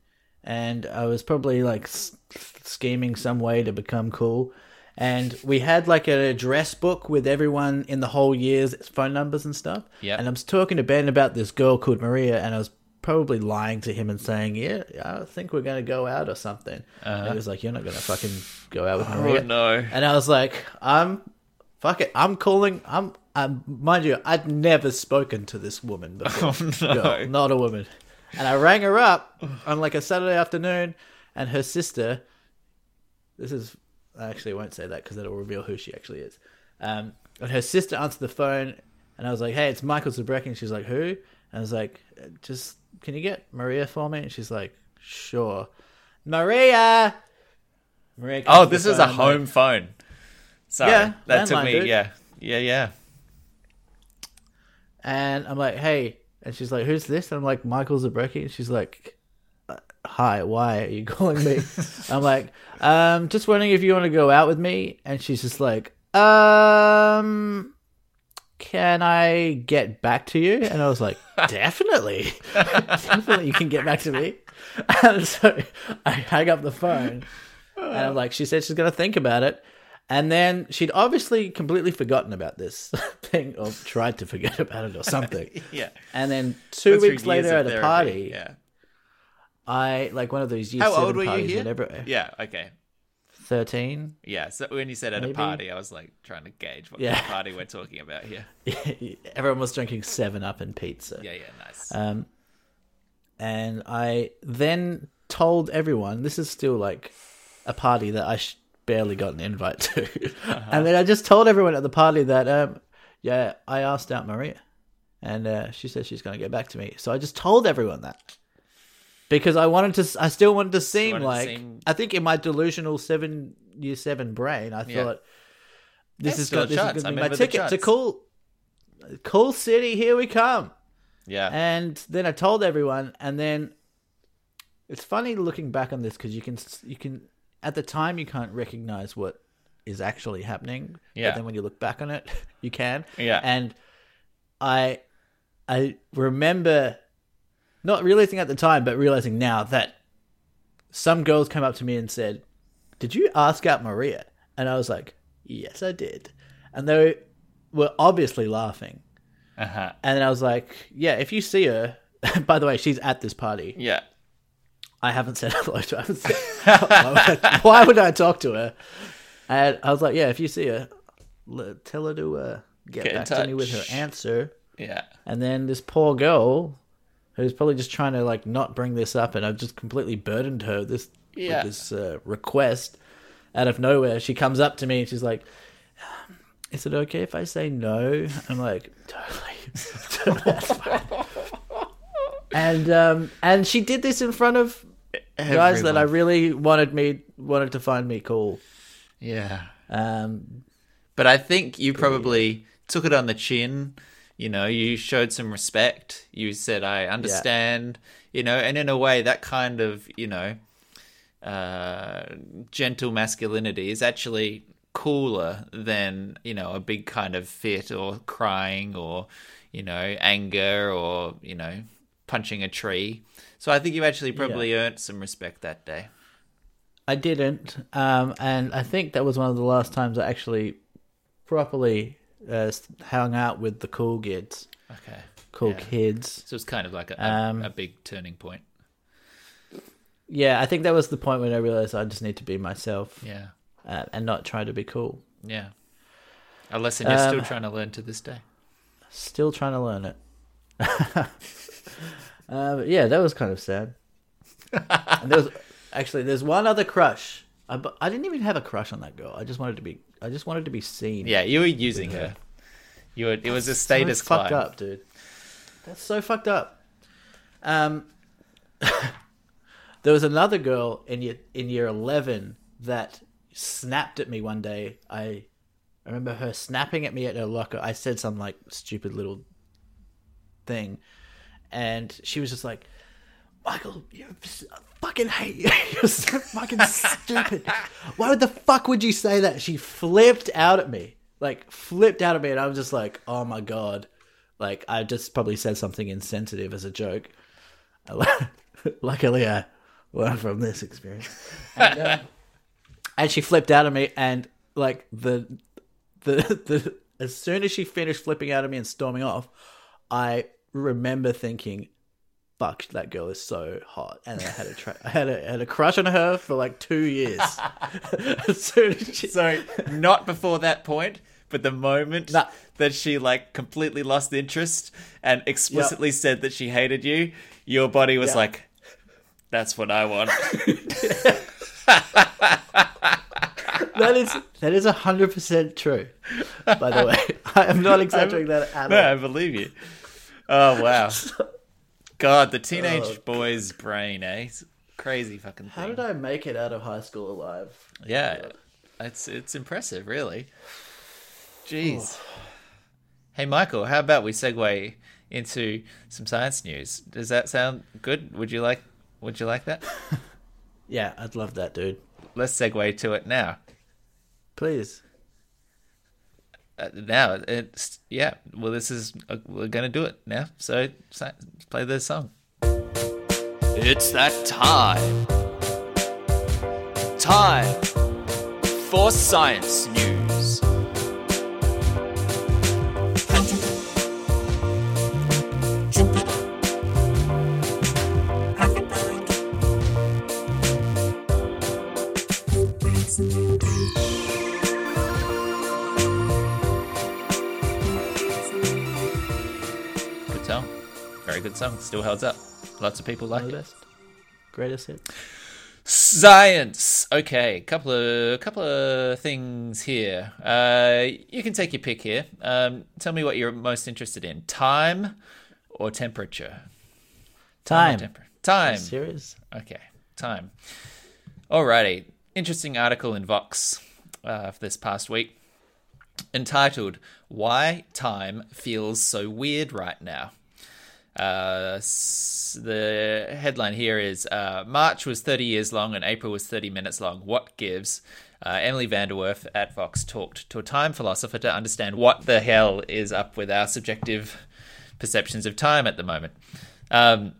and I was probably like s- scheming some way to become cool. And we had like an address book with everyone in the whole year's phone numbers and stuff. Yeah. And I was talking to Ben about this girl called Maria, and I was probably lying to him and saying, "Yeah, I think we're gonna go out or something." And he was like, "You're not gonna fucking go out with Maria." Uh-huh. Oh no! And I was like, I'm, fuck it, I'm calling, I'm, um, mind you, I'd never spoken to this woman <laughs> before. Oh, no. Girl, not a woman. And I rang her up on like a Saturday afternoon, and her sister, this is, I actually won't say that because that'll reveal who she actually is. Um, and her sister answered the phone, and I was like, hey, it's Michael Zabrecki. And she's like, who? And I was like, just, can you get Maria for me? And she's like, sure. Maria! Maria Oh, this is a I'm like, home phone. Sorry, Yeah, that took me. dude. Yeah, yeah, yeah. And I'm like, hey. And she's like, who's this? And I'm like, Michael Zabrecki. And she's like, "Uh, hi, why are you calling me? I'm like, um, just wondering if you want to go out with me. And she's just like, um, can I get back to you? And I was like, <laughs> definitely. definitely you can get back to me. And so I hang up the phone. And I'm like, she said she's going to think about it. And then she'd obviously completely forgotten about this <laughs> thing or tried to forget about it or something. <laughs> Yeah. And then two through weeks later at a therapy, party, Yeah. I like one of those year How old were you here? whatever. Yeah. Okay. Thirteen. Yeah. So when you said at Maybe. a party, I was like trying to gauge what Yeah. kind of party we're talking about here. <laughs> Everyone was drinking Seven Up and pizza. Yeah. Yeah. Nice. Um, and I then told everyone this is still like a party that I sh- barely got an invite to, Uh-huh. and then I just told everyone at the party that um, yeah, I asked out Maria, and uh, she said she's going to get back to me. So I just told everyone that because I wanted to. I still wanted to seem wanted to like. seem- I think in my delusional seven year seven brain, I Yeah. thought this is going this is going to be my ticket to cool, cool city. Here we come. Yeah. And then I told everyone, and then it's funny looking back on this because you can you can at the time you can't recognize what is actually happening. Yeah. But then when you look back on it, <laughs> you can. Yeah. And I I remember not realizing at the time, but realizing now that some girls came up to me and said, "Did you ask out Maria?" And I was like, "Yes, I did." And they were obviously laughing. Uh-huh. And then I was like, yeah, if you see her, <laughs> by the way, she's at this party. Yeah. I haven't said <laughs> hello to her. Said, <laughs> why, would I, why would I talk to her? And I was like, yeah, if you see her, tell her to uh, get, Get back to me with her answer. Yeah. And then this poor girl, who's probably just trying to like not bring this up, and I've just completely burdened her this Yeah. with this uh, request out of nowhere. She comes up to me and she's like, "Um, "Is it okay if I say no?" I'm like, "Totally, that's <laughs> fine." And um, and she did this in front of guys that I really wanted me wanted to find me cool. Yeah. Um, But I think you probably took it on the chin. You know, you showed some respect. You said, I understand, you know, and in a way, that kind of, you know, uh, gentle masculinity is actually cooler than, you know, a big kind of fit or crying or, you know, anger or, you know, punching a tree. So I think you actually probably earned some respect that day. I didn't, um, and I think that was one of the last times I actually properly uh, hung out with the cool kids, Okay. cool Yeah. kids. So it's kind of like a, Um, a, big turning point. Yeah, I think that was the point when I realized I just need to be myself Yeah. uh, and not try to be cool. Yeah. A lesson you're still Um, trying to learn to this day. Still trying to learn it. <laughs> uh, yeah, that was kind of sad. <laughs> and there was actually there's one other crush. I, I didn't even have a crush on that girl. I just wanted to be. I just wanted to be seen. Yeah, you were using her. You were, it was a status so fucked up, dude. That's so fucked up. Um, <laughs> there was another girl in year in year eleven that snapped at me one day. I, I remember her snapping at me at her locker. I said some like stupid little thing, and she was just like, "Michael, you fucking hate you. <laughs> You're so fucking stupid. Why the fuck would you say that?" She flipped out at me, like flipped out at me, and I was just like, "Oh my god." Like I just probably said something insensitive as a joke. <laughs> Luckily, I learned from this experience. And, uh, and she flipped out at me, and like the the the as soon as she finished flipping out at me and storming off, I remember thinking, "Fuck, that girl is so hot," and I had a tra- I had a had a crush on her for like two years. <laughs> <laughs> as she, So, not before that point, but the moment Nah. that she like completely lost interest and explicitly said that she hated you, your body was Yeah. like, "That's what I want." <laughs> that is that is hundred percent true. By the way, I am not exaggerating that at no, I believe you. Oh wow, God, the teenage boy's brain, eh? It's crazy fucking thing. How did I make it out of high school alive? Yeah, it's it's impressive, really. Jeez. Hey, Michael, how about we segue into some science news? Does that sound good? Would you like Would you like that? <laughs> Yeah, I'd love that, dude. Let's segue to it now. Please. Uh, now it's yeah. Well, this is uh, we're gonna do it now. So play the song. It's that time. Time for science news. Very good song. Still holds up. Lots of people like of it. best. Greatest hit. Science. Okay, couple of couple of things here. Uh, you can take your pick here. Um, tell me what you're most interested in: time or temperature. Time. Temper- time. Serious? Okay, time. Alrighty. Interesting article in Vox uh, for this past week entitled Why Time Feels So Weird Right Now. Uh, the headline here is uh, March was 30 years long and April was 30 minutes long. What gives? Uh, Emily VanDerWerff at Vox talked to a time philosopher to understand what the hell is up with our subjective perceptions of time at the moment. Um,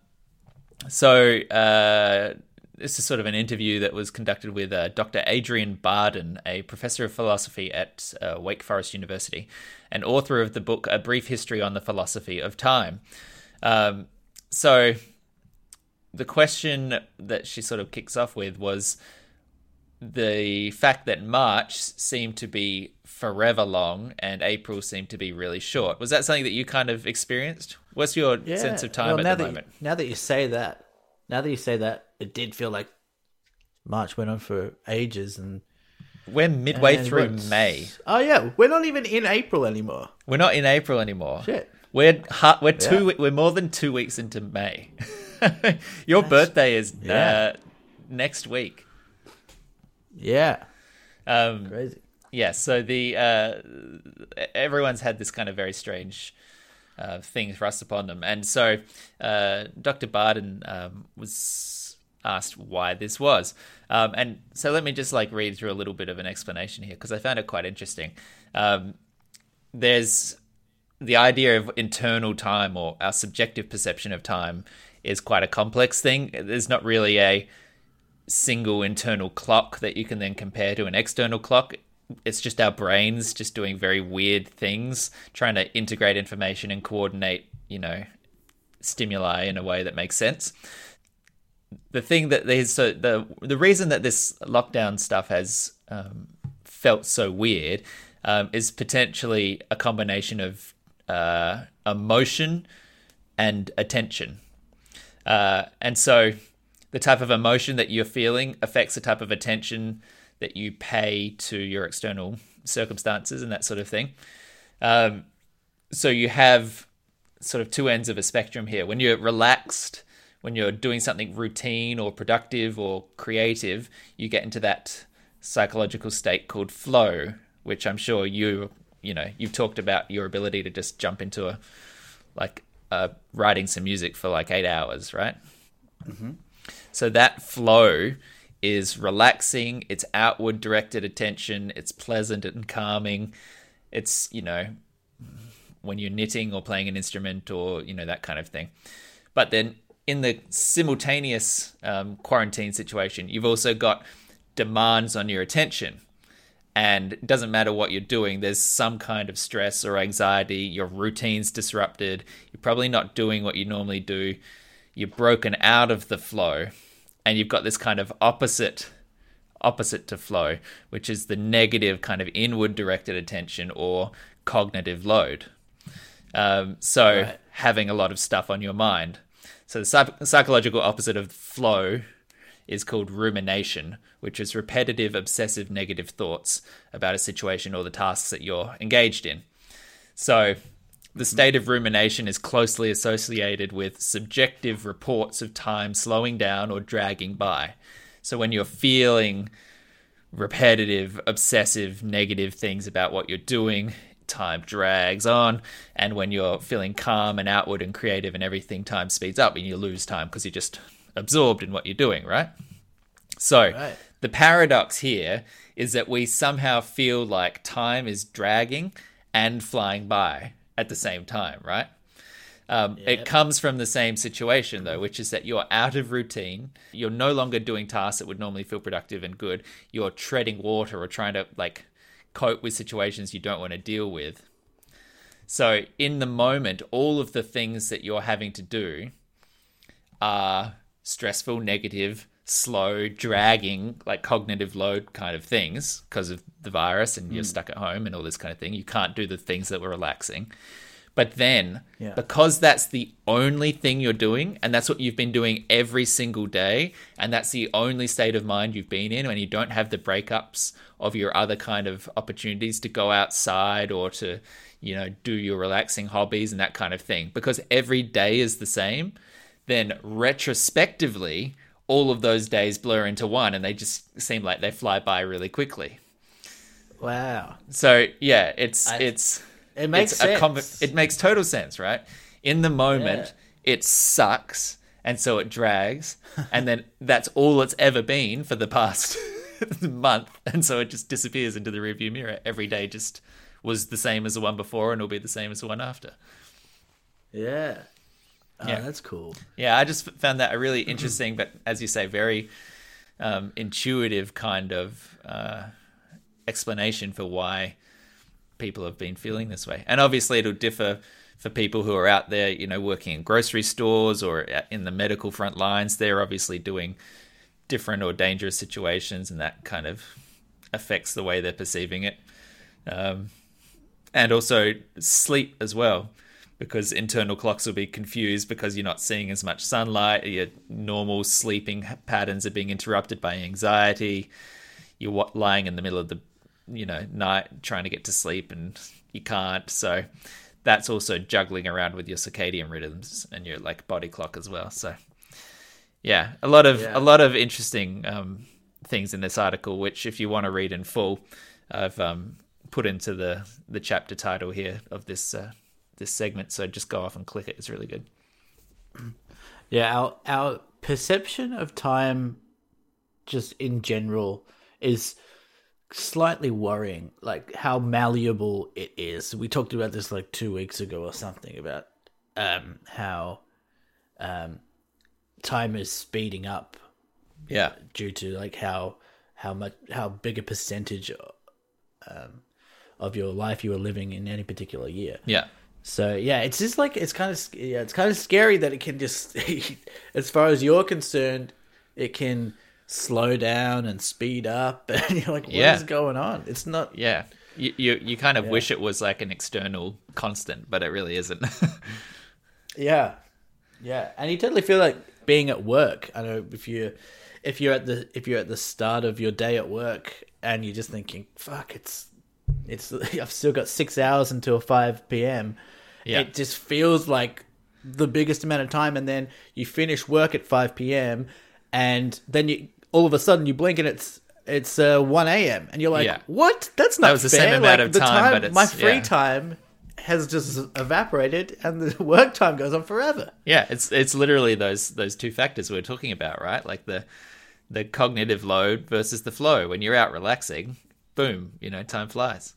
so uh, this is sort of an interview that was conducted with uh, Dr. Adrian Bardon, a professor of philosophy at uh, Wake Forest University, and author of the book A Brief History on the Philosophy of Time. Um, so the question that she sort of kicks off with was the fact that March seemed to be forever long and April seemed to be really short. Was that something that you kind of experienced? What's your Yeah. sense of time Well, now at the that moment? You, now that you say that, now that you say that, it did feel like March went on for ages, and We're midway and through what's- May. Oh yeah, we're not even in April anymore. We're not in April anymore. Shit. We're ha- we're two. Yeah. We're more than two weeks into May. <laughs> Your birthday is yeah. uh, next week. Yeah, Um, crazy. yeah. So the uh, everyone's had this kind of very strange uh, thing thrust upon them, and so uh, Dr. Bardon um, was asked why this was, um, and so let me just like read through a little bit of an explanation here because I found it quite interesting. Um, there's the idea of internal time or our subjective perception of time is quite a complex thing. There's not really a single internal clock that you can then compare to an external clock. It's just our brains just doing very weird things, trying to integrate information and coordinate, you know, stimuli in a way that makes sense. The thing that there's so the the reason that this lockdown stuff has um, felt so weird um, is potentially a combination of uh, emotion and attention. Uh, and so the type of emotion that you're feeling affects the type of attention that you pay to your external circumstances and that sort of thing. Um, so you have sort of two ends of a spectrum here. When you're relaxed, when you're doing something routine or productive or creative, you get into that psychological state called flow, which I'm sure you you know you've talked about your ability to just jump into a like uh, writing some music for like eight hours, right? So that flow is relaxing, it's outward directed attention, it's pleasant and calming. It's, you know, when you're knitting or playing an instrument or, you know, that kind of thing. But then in the simultaneous um, quarantine situation, you've also got demands on your attention. And it doesn't matter what you're doing, there's some kind of stress or anxiety, your routine's disrupted, you're probably not doing what you normally do, you're broken out of the flow, and you've got this kind of opposite opposite to flow, which is the negative kind of inward directed attention or cognitive load. Um, so Right. having a lot of stuff on your mind. So the psych- psychological opposite of flow is called rumination, which is repetitive, obsessive, negative thoughts about a situation or the tasks that you're engaged in. So, the mm-hmm. state of rumination is closely associated with subjective reports of time slowing down or dragging by. So, when you're feeling repetitive, obsessive, negative things about what you're doing, time drags on. And when you're feeling calm and outward and creative and everything, time speeds up and you lose time because you're just absorbed in what you're doing, right? So, Right. the paradox here is that we somehow feel like time is dragging and flying by at the same time, right? Um, It comes from the same situation, though, which is that you're out of routine. You're no longer doing tasks that would normally feel productive and good. You're treading water or trying to like cope with situations you don't want to deal with. So, in the moment, all of the things that you're having to do are stressful, negative, slow, dragging, like cognitive load kind of things because of the virus and you're hmm. stuck at home and all this kind of thing. You can't do the things that were relaxing. But then, Yeah. because that's the only thing you're doing, and that's what you've been doing every single day, and that's the only state of mind you've been in, and you don't have the breakups of your other kind of opportunities to go outside or to, you know, do your relaxing hobbies and that kind of thing, because every day is the same, then retrospectively, all of those days blur into one and they just seem like they fly by really quickly. Wow. So, yeah, it's, I- it's, It makes it's a sense. com- it makes total sense, right? In the moment, it sucks, and so it drags, <laughs> and then that's all it's ever been for the past <laughs> month, and so it just disappears into the rearview mirror. Every day just was the same as the one before, and will be the same as the one after. yeah. Oh, Yeah. that's cool. Yeah, I just found that a really interesting, but as you say, very um, intuitive kind of uh, explanation for why people have been feeling this way. And obviously, it'll differ for people who are out there, you know, working in grocery stores or in the medical front lines. They're obviously doing different or dangerous situations, and that kind of affects the way they're perceiving it. Um, and also sleep as well because internal clocks will be confused because you're not seeing as much sunlight your normal sleeping patterns are being interrupted by anxiety you're lying in the middle of the you know night trying to get to sleep and you can't so that's also juggling around with your circadian rhythms and your like body clock as well so yeah a lot of Yeah. a lot of interesting um, things in this article which if you want to read in full i've um, put into the the chapter title here of this uh, this segment so just go off and click it it's really good Yeah, our our perception of time, just in general, is slightly worrying. Like how malleable it is. We talked about this like two weeks ago or something about um, how um, time is speeding up yeah due to like how how much how big a percentage um, of your life you are living in any particular year. yeah So yeah, it's just like it's kind of yeah, it's kind of scary that it can just, <laughs> as far as you're concerned, it can slow down and speed up, <laughs> and you're like, what is Yeah. going on? It's not. yeah you you, you kind of wish it was like an external constant but it really isn't <laughs> Yeah, yeah, and you totally feel like being at work. I know if you if you're at the if you're at the start of your day at work and you're just thinking, fuck, it's it's <laughs> I've still got six hours until five p.m. Yeah. It just feels like the biggest amount of time, and then you finish work at five p.m. and then you all of a sudden you blink and it's it's uh, one a.m. and you're like, Yeah. what? That's not was the fair. same amount Like, of the time, but it's- my free yeah. time has just evaporated, and the <laughs> work time goes on forever. Yeah, it's it's literally those those two factors we are talking about, right? Like the the cognitive load versus the flow. When you're out relaxing, boom, you know, time flies.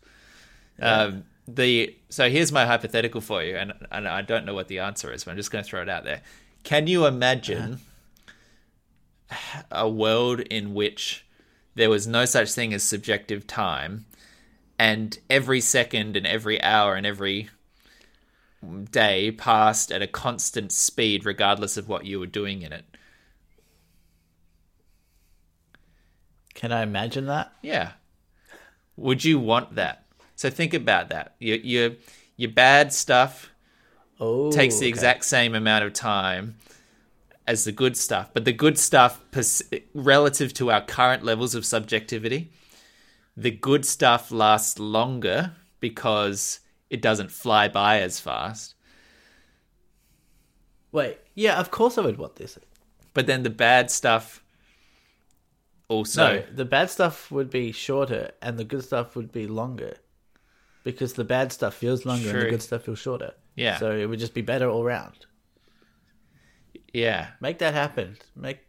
Um, the so here's my hypothetical for you, and and I don't know what the answer is, but I'm just going to throw it out there. Can you imagine a world in which there was no such thing as subjective time, and every second and every hour and every day passed at a constant speed regardless of what you were doing in it. Can I imagine that? Yeah. Would you want that? So think about that. Your your your bad stuff Oh, takes the okay. exact same amount of time as the good stuff, but the good stuff pers- relative to our current levels of subjectivity, the good stuff lasts longer because it doesn't fly by as fast. Wait, yeah, of course I would want this. But then the bad stuff also No, the bad stuff would be shorter, and the good stuff would be longer, because the bad stuff feels longer and the good stuff feels shorter. Yeah. So it would just be better all round. yeah. Make that happen. Make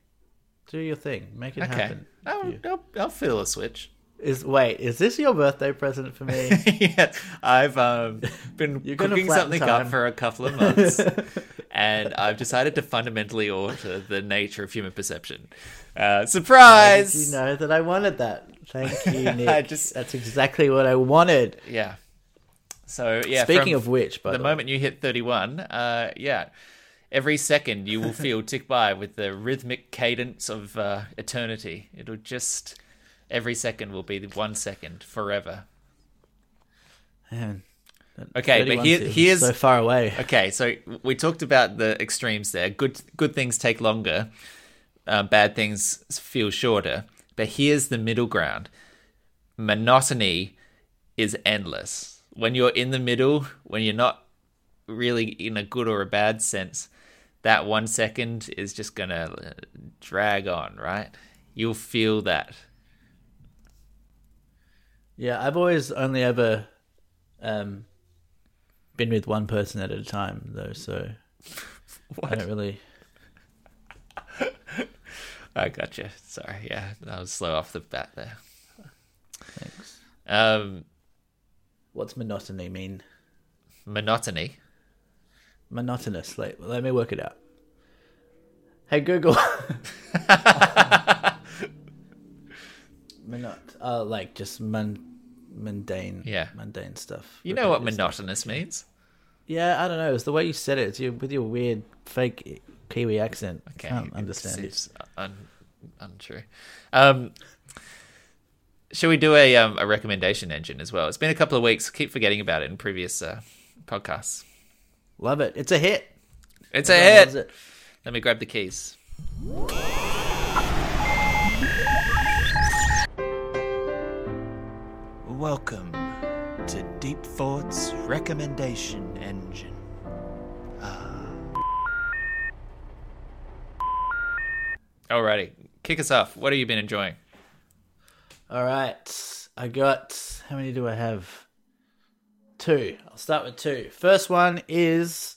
do your thing. Make it Okay. happen. I'll, I'll, I'll feel a switch. Is wait, is this your birthday present for me? <laughs> yeah, I've um, been <laughs> cooking something time. up for a couple of months, <laughs> and I've decided to fundamentally alter the nature of human perception. Uh, surprise! you know that I wanted that? Thank you, <laughs> Nick. I just- That's exactly what I wanted. Yeah. So yeah. Speaking of which, by the the, moment you hit thirty-one, uh, yeah, every second you will feel <laughs> tick by with the rhythmic cadence of uh, eternity. It'll just every second will be one second forever. Man. Okay, but here, here's so far away. Okay, so we talked about the extremes there. Good good things take longer. Uh, bad things feel shorter. But here's the middle ground. Monotony is endless. When you're in the middle, when you're not really in a good or a bad sense, that one second is just gonna drag on, right? You'll feel that. Yeah, I've always only ever um, been with one person at a time, though, so <laughs> I don't really. I gotcha. Sorry, yeah, I was slow off the bat there. Thanks. Um, What's monotony mean? monotony. Monotonous. Like, let me work it out. Hey Google. <laughs> Monot. Uh, like just mun- mundane. Yeah. Mundane stuff. You know what Repetitive stuff. monotonous means? Yeah, I don't know. It's the way you said it. It's your, with your weird fake Kiwi accent. Okay, Can't it understand it. Un- untrue. Um, shall we do a um, a recommendation engine as well? It's been a couple of weeks. Keep forgetting about it in previous uh, podcasts. Love it. It's a hit. It's a Everyone hit. it. Let me grab the keys. Welcome to Deep Thoughts Recommendation Alrighty, kick us off. What have you been enjoying? All right. I got. How many do I have? Two. I'll start with two. First one is.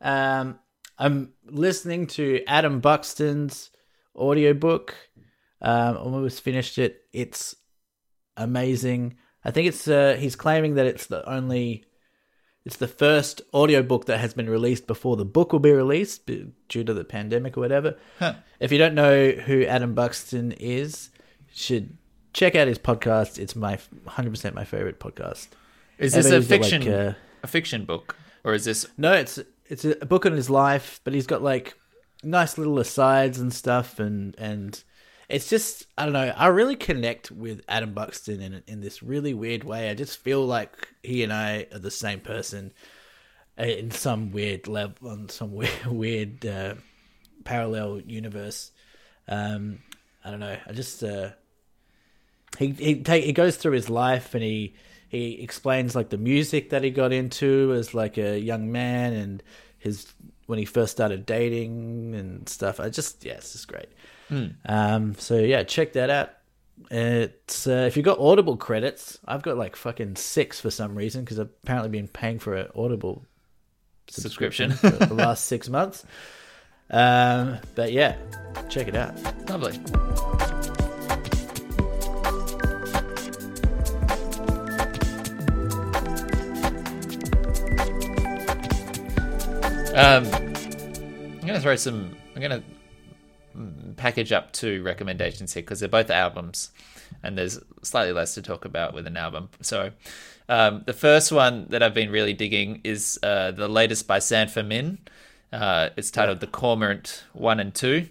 Um, I'm listening to Adam Buxton's audiobook. Um, almost finished it. It's amazing. I think it's. Uh, he's claiming that it's the only. It's the first audiobook that has been released before the book will be released due to the pandemic or whatever. If you don't know who Adam Buxton is, should check out his podcast. It's my 100% my favorite podcast. Is this a fiction like, uh, a fiction book or is this No, it's it's a book on his life, but he's got like nice little asides and stuff, and and it's just I don't know. I really connect with Adam Buxton in in this really weird way. I just feel like he and I are the same person uh, in some weird level, on some <laughs> weird weird uh, parallel universe. Um, I don't know. I just uh, he he take he goes through his life and he he explains like the music that he got into as like a young man and his when he first started dating and stuff. I just yeah, it's just great. Um, so yeah, check that out. It's uh, if you got Audible credits, I've got like fucking six for some reason because I've apparently been paying for an Audible subscription? for the last six months. Um, but yeah, check it out. Lovely. Um, I'm gonna throw some. I'm gonna mm, package up two recommendations here because they're both albums, and there's slightly less to talk about with an album. So, um, the first one that I've been really digging is uh, the latest by Sanfermin. Uh, it's titled "The Cormorant One and 2.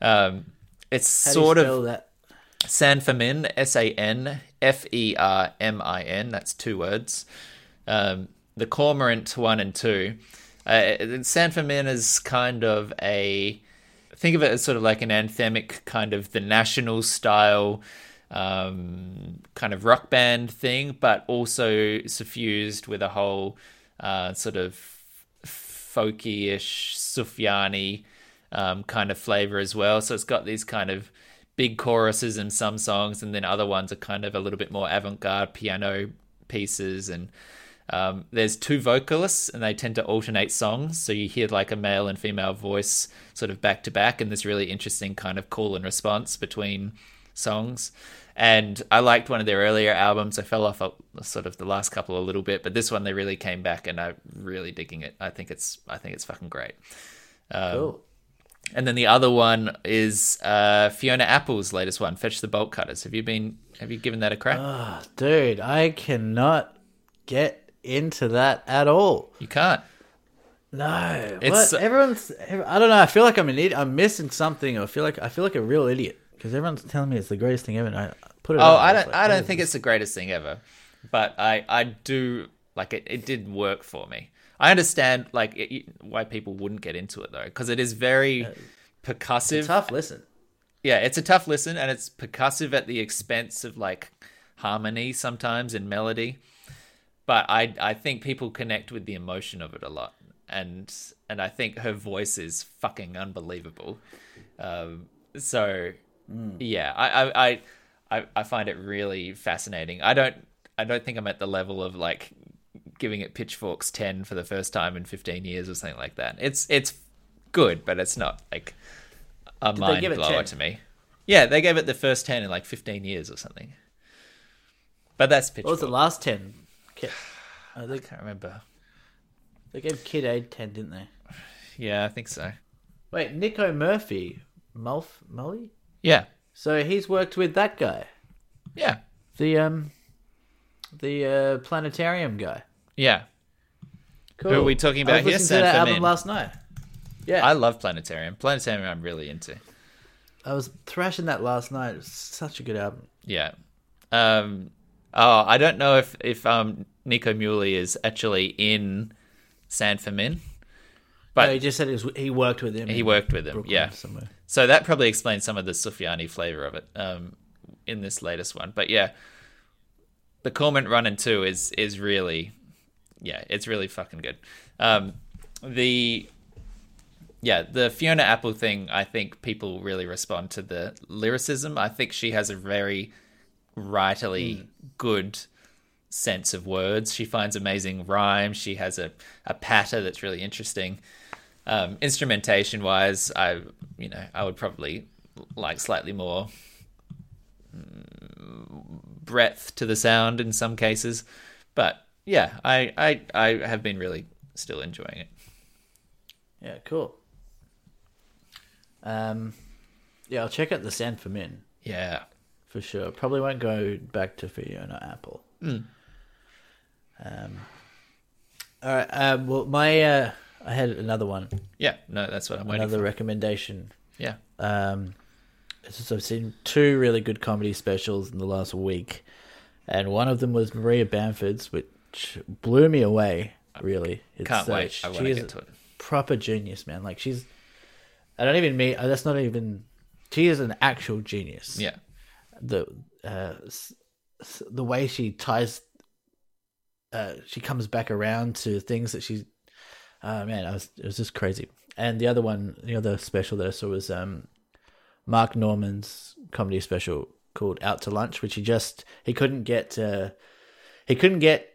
Um, it's How sort of that? Sanfermin, S A N F E R M I N. That's two words. Um, the Cormorant one and two. Uh, Sanfermin is kind of a. Think of it as sort of like an anthemic kind of the national style um, kind of rock band thing, but also suffused with a whole uh, sort of folky-ish, Sufjani um, kind of flavor as well. So it's got these kind of big choruses in some songs, and then other ones are kind of a little bit more avant-garde piano pieces. And um, there's two vocalists, and they tend to alternate songs, so you hear like a male and female voice sort of back to back, and this really interesting kind of call and response between songs. And I liked one of their earlier albums. I fell off a, sort of the last couple a little bit, but this one they really came back, and I'm really digging it. I think it's I think it's fucking great. Um, Cool. and then the other one is uh, Fiona Apple's latest one, Fetch the Bolt Cutters. Have you been? Have you given that a crack? Oh, dude, I cannot get into that at all. you can't. No, It's- what? everyone's. I don't know. I feel like I'm an idiot. I'm missing something. Or I feel like I feel like a real idiot because everyone's telling me it's the greatest thing ever. And I put it. Oh, I don't. like, I don't oh, think this? it's the greatest thing ever, but I I do Like it, it did work for me. I understand like it, why people wouldn't get into it though, because it is very percussive. Tough listen. Yeah, it's a tough listen, and it's percussive at the expense of like harmony sometimes and melody. But I I think people connect with the emotion of it a lot, and and I think her voice is fucking unbelievable. Um, so yeah, I, I I I find it really fascinating. I don't I don't think I'm at the level of like giving it pitchforks 10 for the first time in 15 years or something like that. It's it's good, but it's not like a they mind blower 10? to me. Yeah, they gave it the first 10 in like 15 years or something. But that's What was the last ten? Kid, <sighs> I, think, I can't remember. they gave Kid A ten, didn't they? Yeah, I think so. Wait, Nico Murphy, Mulf Mully. Yeah. So he's worked with that guy, Yeah. the um, the uh, planetarium guy. Yeah. Cool. Who are we talking I about was here? to that album last night. Yeah, I love Planetarium. Planetarium I'm really into. I was thrashing that last night. It was such a good album. Yeah. Um oh, I don't know if if um Nico Muhly is actually in San Fermin. But no, he just said was, he worked with him. he worked with him, Brooklyn yeah. somewhere. So that probably explains some of the Sufiani flavor of it um, in this latest one. But yeah, the Cormorant One and Two is is really, yeah, it's really fucking good. Um, the yeah, the Fiona Apple thing, I think people really respond to the lyricism. I think she has a very writerly good sense of words. She finds amazing rhymes. She has a, a patter that's really interesting. Um, instrumentation wise, I you know I would probably like slightly more mm, breadth to the sound in some cases, but yeah, I I, I have been really still enjoying it. Yeah, cool. Um, yeah, I'll check out the San Fermin Yeah, for sure. Probably won't go back to Fiona Apple. Hmm. Um, all right. Um, well, my uh, I had another one, yeah, no, that's what I'm waiting another for. recommendation. Yeah, Um, I've seen two really good comedy specials in the last week, and one of them was Maria Bamford's, which blew me away. Really, it's, can't uh, wait. I want she to is get to it. proper genius, man. Like she's, I don't even mean that's not even. She is an actual genius. Yeah, The uh, the way she ties, uh, she comes back around to things that she's. Oh man, I was it was just crazy. And the other one, the other special that I saw was um, Mark Normand's comedy special called Out to Lunch, which he just he couldn't get uh, he couldn't get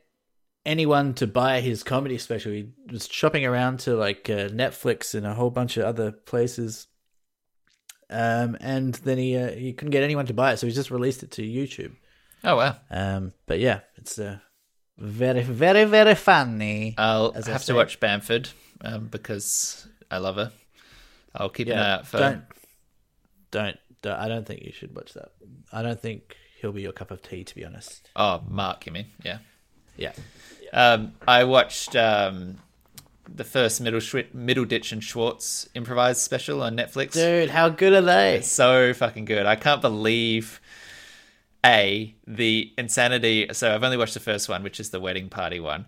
anyone to buy his comedy special. He was shopping around to like uh, Netflix and a whole bunch of other places, um, and then he uh, he couldn't get anyone to buy it, so he just released it to YouTube. Oh wow, Um, but yeah, it's uh, very very very funny. I'll have to watch Bamford um, because I love her. I'll keep an eye out for. don't, don't don't I don't think you should watch that. I don't think he'll be your cup of tea, to be honest. Oh, Mark, you mean? Yeah. Yeah, Um, I watched um, the first Middle Schw- Middleditch and Schwartz improvised special on Netflix. dude, how good are they? so fucking good. I can't believe a the insanity. So I've only watched the first one, which is the wedding party one.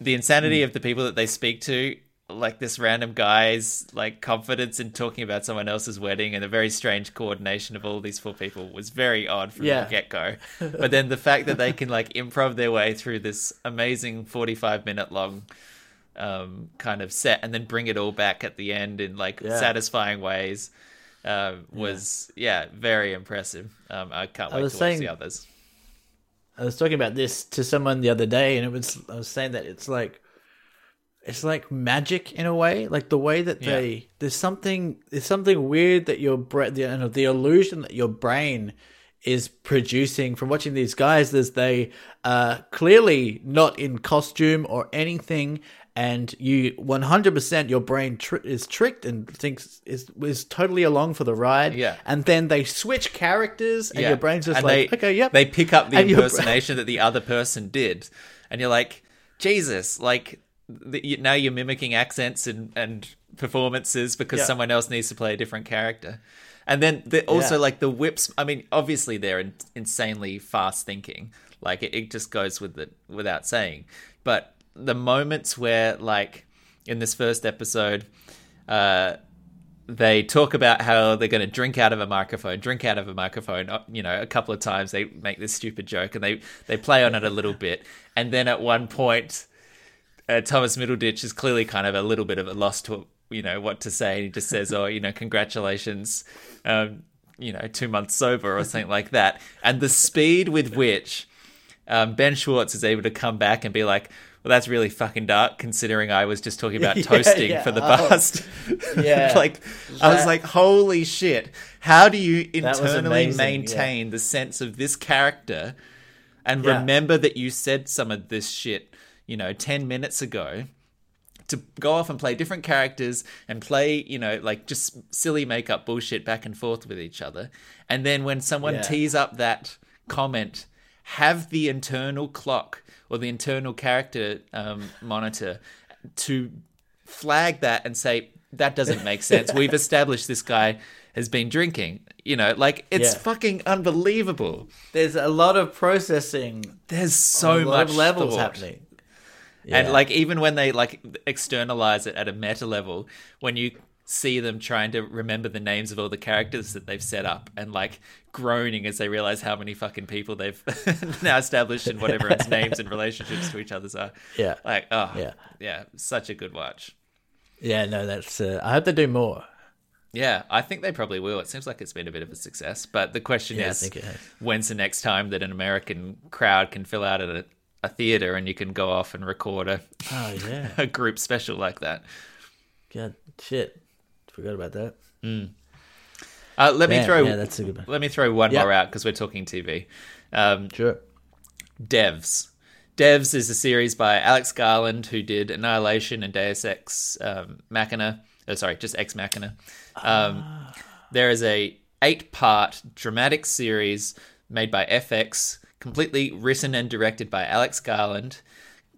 The insanity hmm. of the people that they speak to, like this random guy's like confidence in talking about someone else's wedding, and the very strange coordination of all these four people was very odd from Yeah. the get go. <laughs> but then the fact that they can like improv their way through this amazing forty five minute long um, kind of set and then bring it all back at the end in like Yeah. satisfying ways uh, was yeah. very impressive. Um, I can't I wait to was watch saying- the others. I was talking about this to someone the other day, and it was I was saying that it's like it's like magic in a way, like the way that they there's something there's something weird that your brain the, the illusion that your brain is producing from watching these guys as they are clearly not in costume or anything and you 100% your brain tr- is tricked and thinks is is totally along for the ride Yeah. and then they switch characters and Yeah. your brain's just And like they, okay yep They pick up the And bra- impersonation that the other person did, and you're like, Jesus, like the, you, now you're mimicking accents and and performances because Yeah. someone else needs to play a different character. And then the, also Yeah. like the whips. I mean, obviously they're in, insanely fast thinking. Like it, it just goes with it without saying. But the moments where, like, in this first episode, uh, they talk about how they're going to drink out of a microphone, drink out of a microphone. uh, You know, a couple of times they make this stupid joke and they they play on it a little bit, and then at one point, uh, Thomas Middleditch is clearly kind of a little bit of a loss to you know what to say. He just says, "Oh, you know, congratulations." Um, you know, two months sober or something like that. And the speed with which um, Ben Schwartz is able to come back and be like, well, that's really fucking dark considering I was just talking about <laughs> Yeah, toasting yeah. for the Oh. past. <laughs> Yeah. <laughs> like, I was like, holy shit. How do you internally amazing, maintain the sense of this character and Yeah. remember that you said some of this shit, you know, 10 minutes ago? to go off and play different characters and play, you know, like just silly makeup bullshit back and forth with each other. And then when someone Yeah. tees up that comment, have the internal clock or the internal character um, monitor to flag that and say, that doesn't make <laughs> sense. We've established this guy has been drinking. You know, like it's Yeah. fucking unbelievable. There's a lot of processing, There's so much levels thought. happening. And like even when they like externalize it at a meta level, when you see them trying to remember the names of all the characters that they've set up and like groaning as they realize how many fucking people they've <laughs> now established and what everyone's <laughs> names and relationships to each other's are. Yeah. Like, oh, Yeah. yeah, such a good watch. Yeah, no, that's. Uh, I hope they do more. Yeah, I think they probably will. It seems like it's been a bit of a success. But the question Yeah, is, think it has. when's the next time that an American crowd can fill out a, a theater and you can go off and record a, Oh yeah, <laughs> a group special like that? God, shit, forgot about that. Uh, let me throw yeah, that's a good one. let me throw one Yeah. more out because we're talking TV. Um, Sure. Devs. Devs is a series by Alex Garland who did Annihilation and Deus Ex um, Machina. Oh, sorry, just Ex Machina. Um, There is a eight part dramatic series made by FX, completely written and directed by Alex Garland,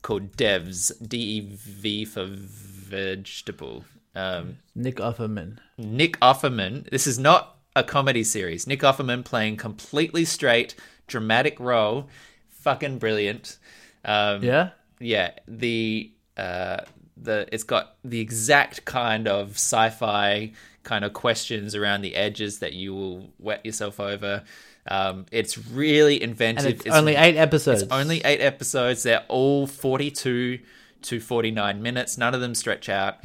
called Devs. D E V for vegetable. Um, Nick Offerman. Nick Offerman. This is not a comedy series. Nick Offerman playing completely straight, dramatic role. Fucking brilliant. Um, Yeah. yeah. The uh, the it's got the exact kind of sci-fi kind of questions around the edges that you will wet yourself over. Um, it's really inventive. And it's, only eight episodes. It's only eight episodes. They're all 42 to 49 minutes. None of them stretch out.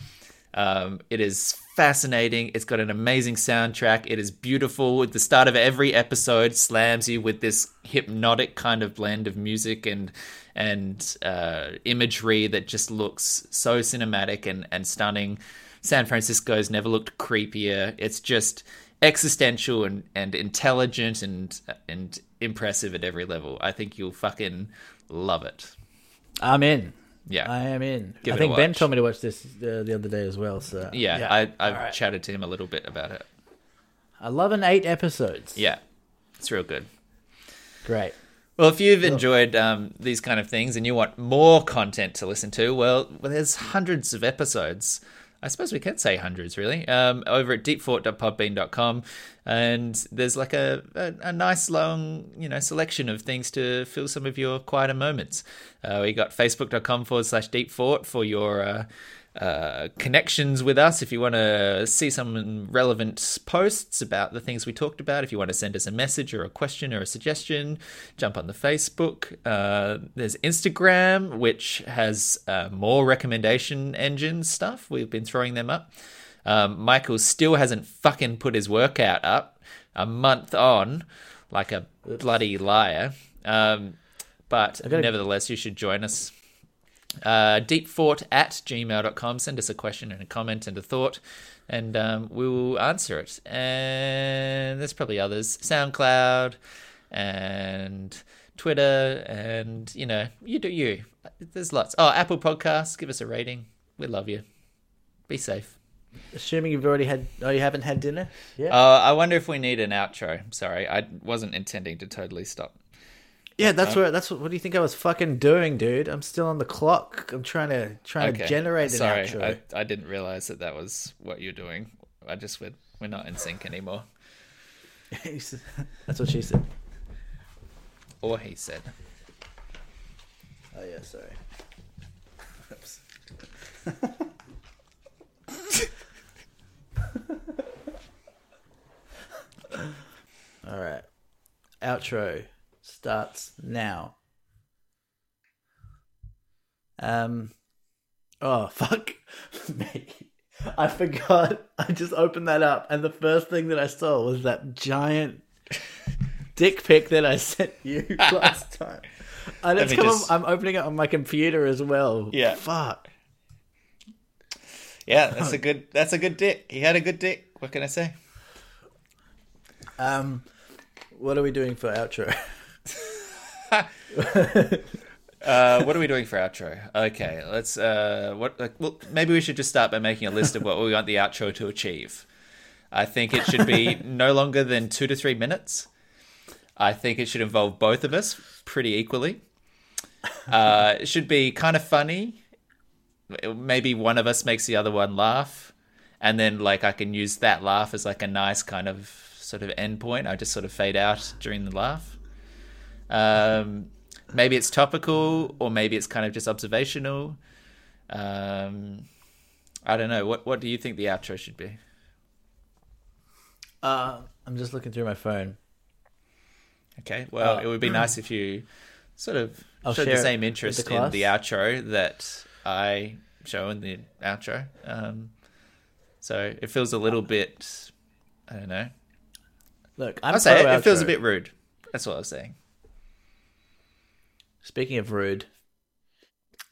Um, it is fascinating. It's got an amazing soundtrack. It is beautiful. The start of every episode, slams you with this hypnotic kind of blend of music and and uh, imagery that just looks so cinematic and, and stunning. San Francisco's never looked creepier. It's just existential and, and intelligent and and impressive at every level. I think you'll fucking love it. I'm in. Yeah. I am in. Give I think Ben told me to watch this uh, the other day as well. So yeah, I, I've right. chatted to him a little bit about it. I love an eight episodes. Yeah, it's real good. Great. Well, if you've enjoyed um, these kind of things and you want more content to listen to, well, well there's hundreds of episodes. I suppose we can say hundreds, really, um, over at deepfort.podbean.com. And there's like a, a, a nice long, you know, selection of things to fill some of your quieter moments. Uh, we got facebook.com forward slash deepfort for your uh, uh, connections with us. If you want to see some relevant posts about the things we talked about, if you want to send us a message or a question or a suggestion, jump on the Facebook. Uh, there's Instagram, which has uh, more recommendation engine stuff. We've been throwing them up. Um, Michael still hasn't fucking put his workout up a month on, like a bloody liar. Um, but gotta- nevertheless, you should join us uh, deepfort at gmail.com. Send us a question and a comment and a thought, and um, we will answer it. And there's probably others SoundCloud and Twitter, and you know, you do you. There's lots. Oh, Apple Podcasts, give us a rating. We love you. Be safe. Assuming you've already had. Oh, you haven't had dinner. Yeah. Uh, I wonder if we need an outro. Sorry, I wasn't intending to totally stop. Yeah, that's what. That's what. What do you think I was fucking doing, dude? I'm still on the clock. I'm trying to trying to generate an Sorry, outro. I, I didn't realize that that was what you're doing. I just we're, we're not in sync anymore. <laughs> that's what she said. Or he said. Oh yeah, sorry. <laughs> All right. Outro starts now. Um. Oh <laughs> fuck <laughs> me! I forgot. I just opened that up, and the first thing that I saw was that giant <laughs> dick pic that I sent you last time. And it's come just- up, I'm opening it on my computer as well. Yeah. Fuck. Yeah, that's a good. That's a good dick. He had a good dick. What can I say? Um, what are we doing for outro? <laughs> Uh, what are we doing for outro? Okay, let's. Uh, what? Like, well, maybe we should just start by making a list of what we want the outro to achieve. I think it should be <laughs> no longer than two to three minutes. I think it should involve both of us pretty equally. Uh, it should be kind of funny. Maybe one of us makes the other one laugh, and then like I can use that laugh as like a nice kind of sort of end point. I just sort of fade out during the laugh. Um, maybe it's topical, or maybe it's kind of just observational. Um, I don't know. What What do you think the outro should be? Uh, I'm just looking through my phone. Okay. Well, Uh, it would be <clears throat> nice if you sort of I'll showed the same interest the in the outro that I show in the outro. Um, so it feels a little bit. I don't know. Look, I'm I'll say it, it feels a bit rude. That's what I was saying. Speaking of rude,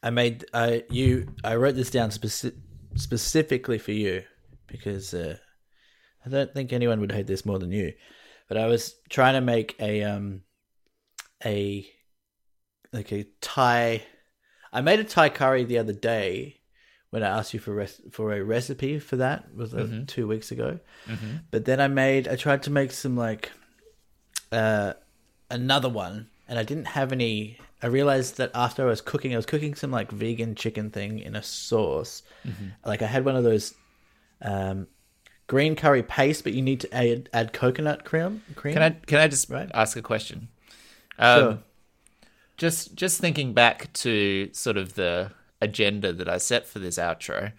I made I you I wrote this down speci- specifically for you because uh, I don't think anyone would hate this more than you. But I was trying to make a um a like a Thai. I made a Thai curry the other day when I asked you for res- for a recipe for that was uh, two weeks ago. But then I made I tried to make some like uh another one and I didn't have any I realized that after I was cooking I was cooking some like vegan chicken thing in a sauce. Like I had one of those um green curry paste but you need to add, add coconut cream cream. Can I can I just Right. ask a question? Um, Sure. Just just thinking back to sort of the agenda that I set for this outro,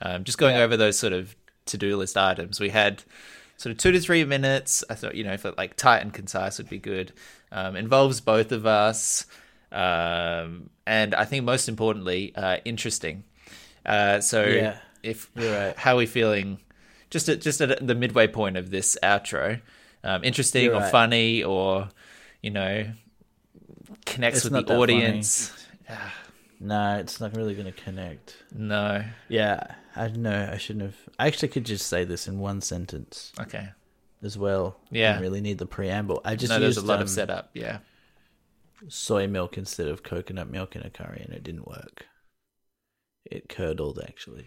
um, just going Yeah. over those sort of to do list items. We had sort of two to three minutes. I thought you know, for like tight and concise would be good. Um, involves both of us, um, and I think most importantly, uh, interesting. Uh, so Yeah. if right. how are we feeling? Just at just at the midway point of this outro, um, interesting You're or right. funny or you know connects It's with the audience. No, it's not really going to connect. No, Yeah, I know I shouldn't have. I actually could just say this in one sentence okay, as well. Yeah. Didn't really need the preamble. I just no. There's a lot um, of setup. Yeah, soy milk instead of coconut milk in a curry, and it didn't work. It curdled actually.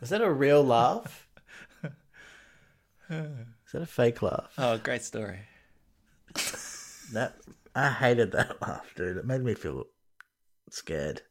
Is that a real laugh? <laughs> Is that a fake laugh? oh, great story. That I hated that laugh, dude. It made me feel scared.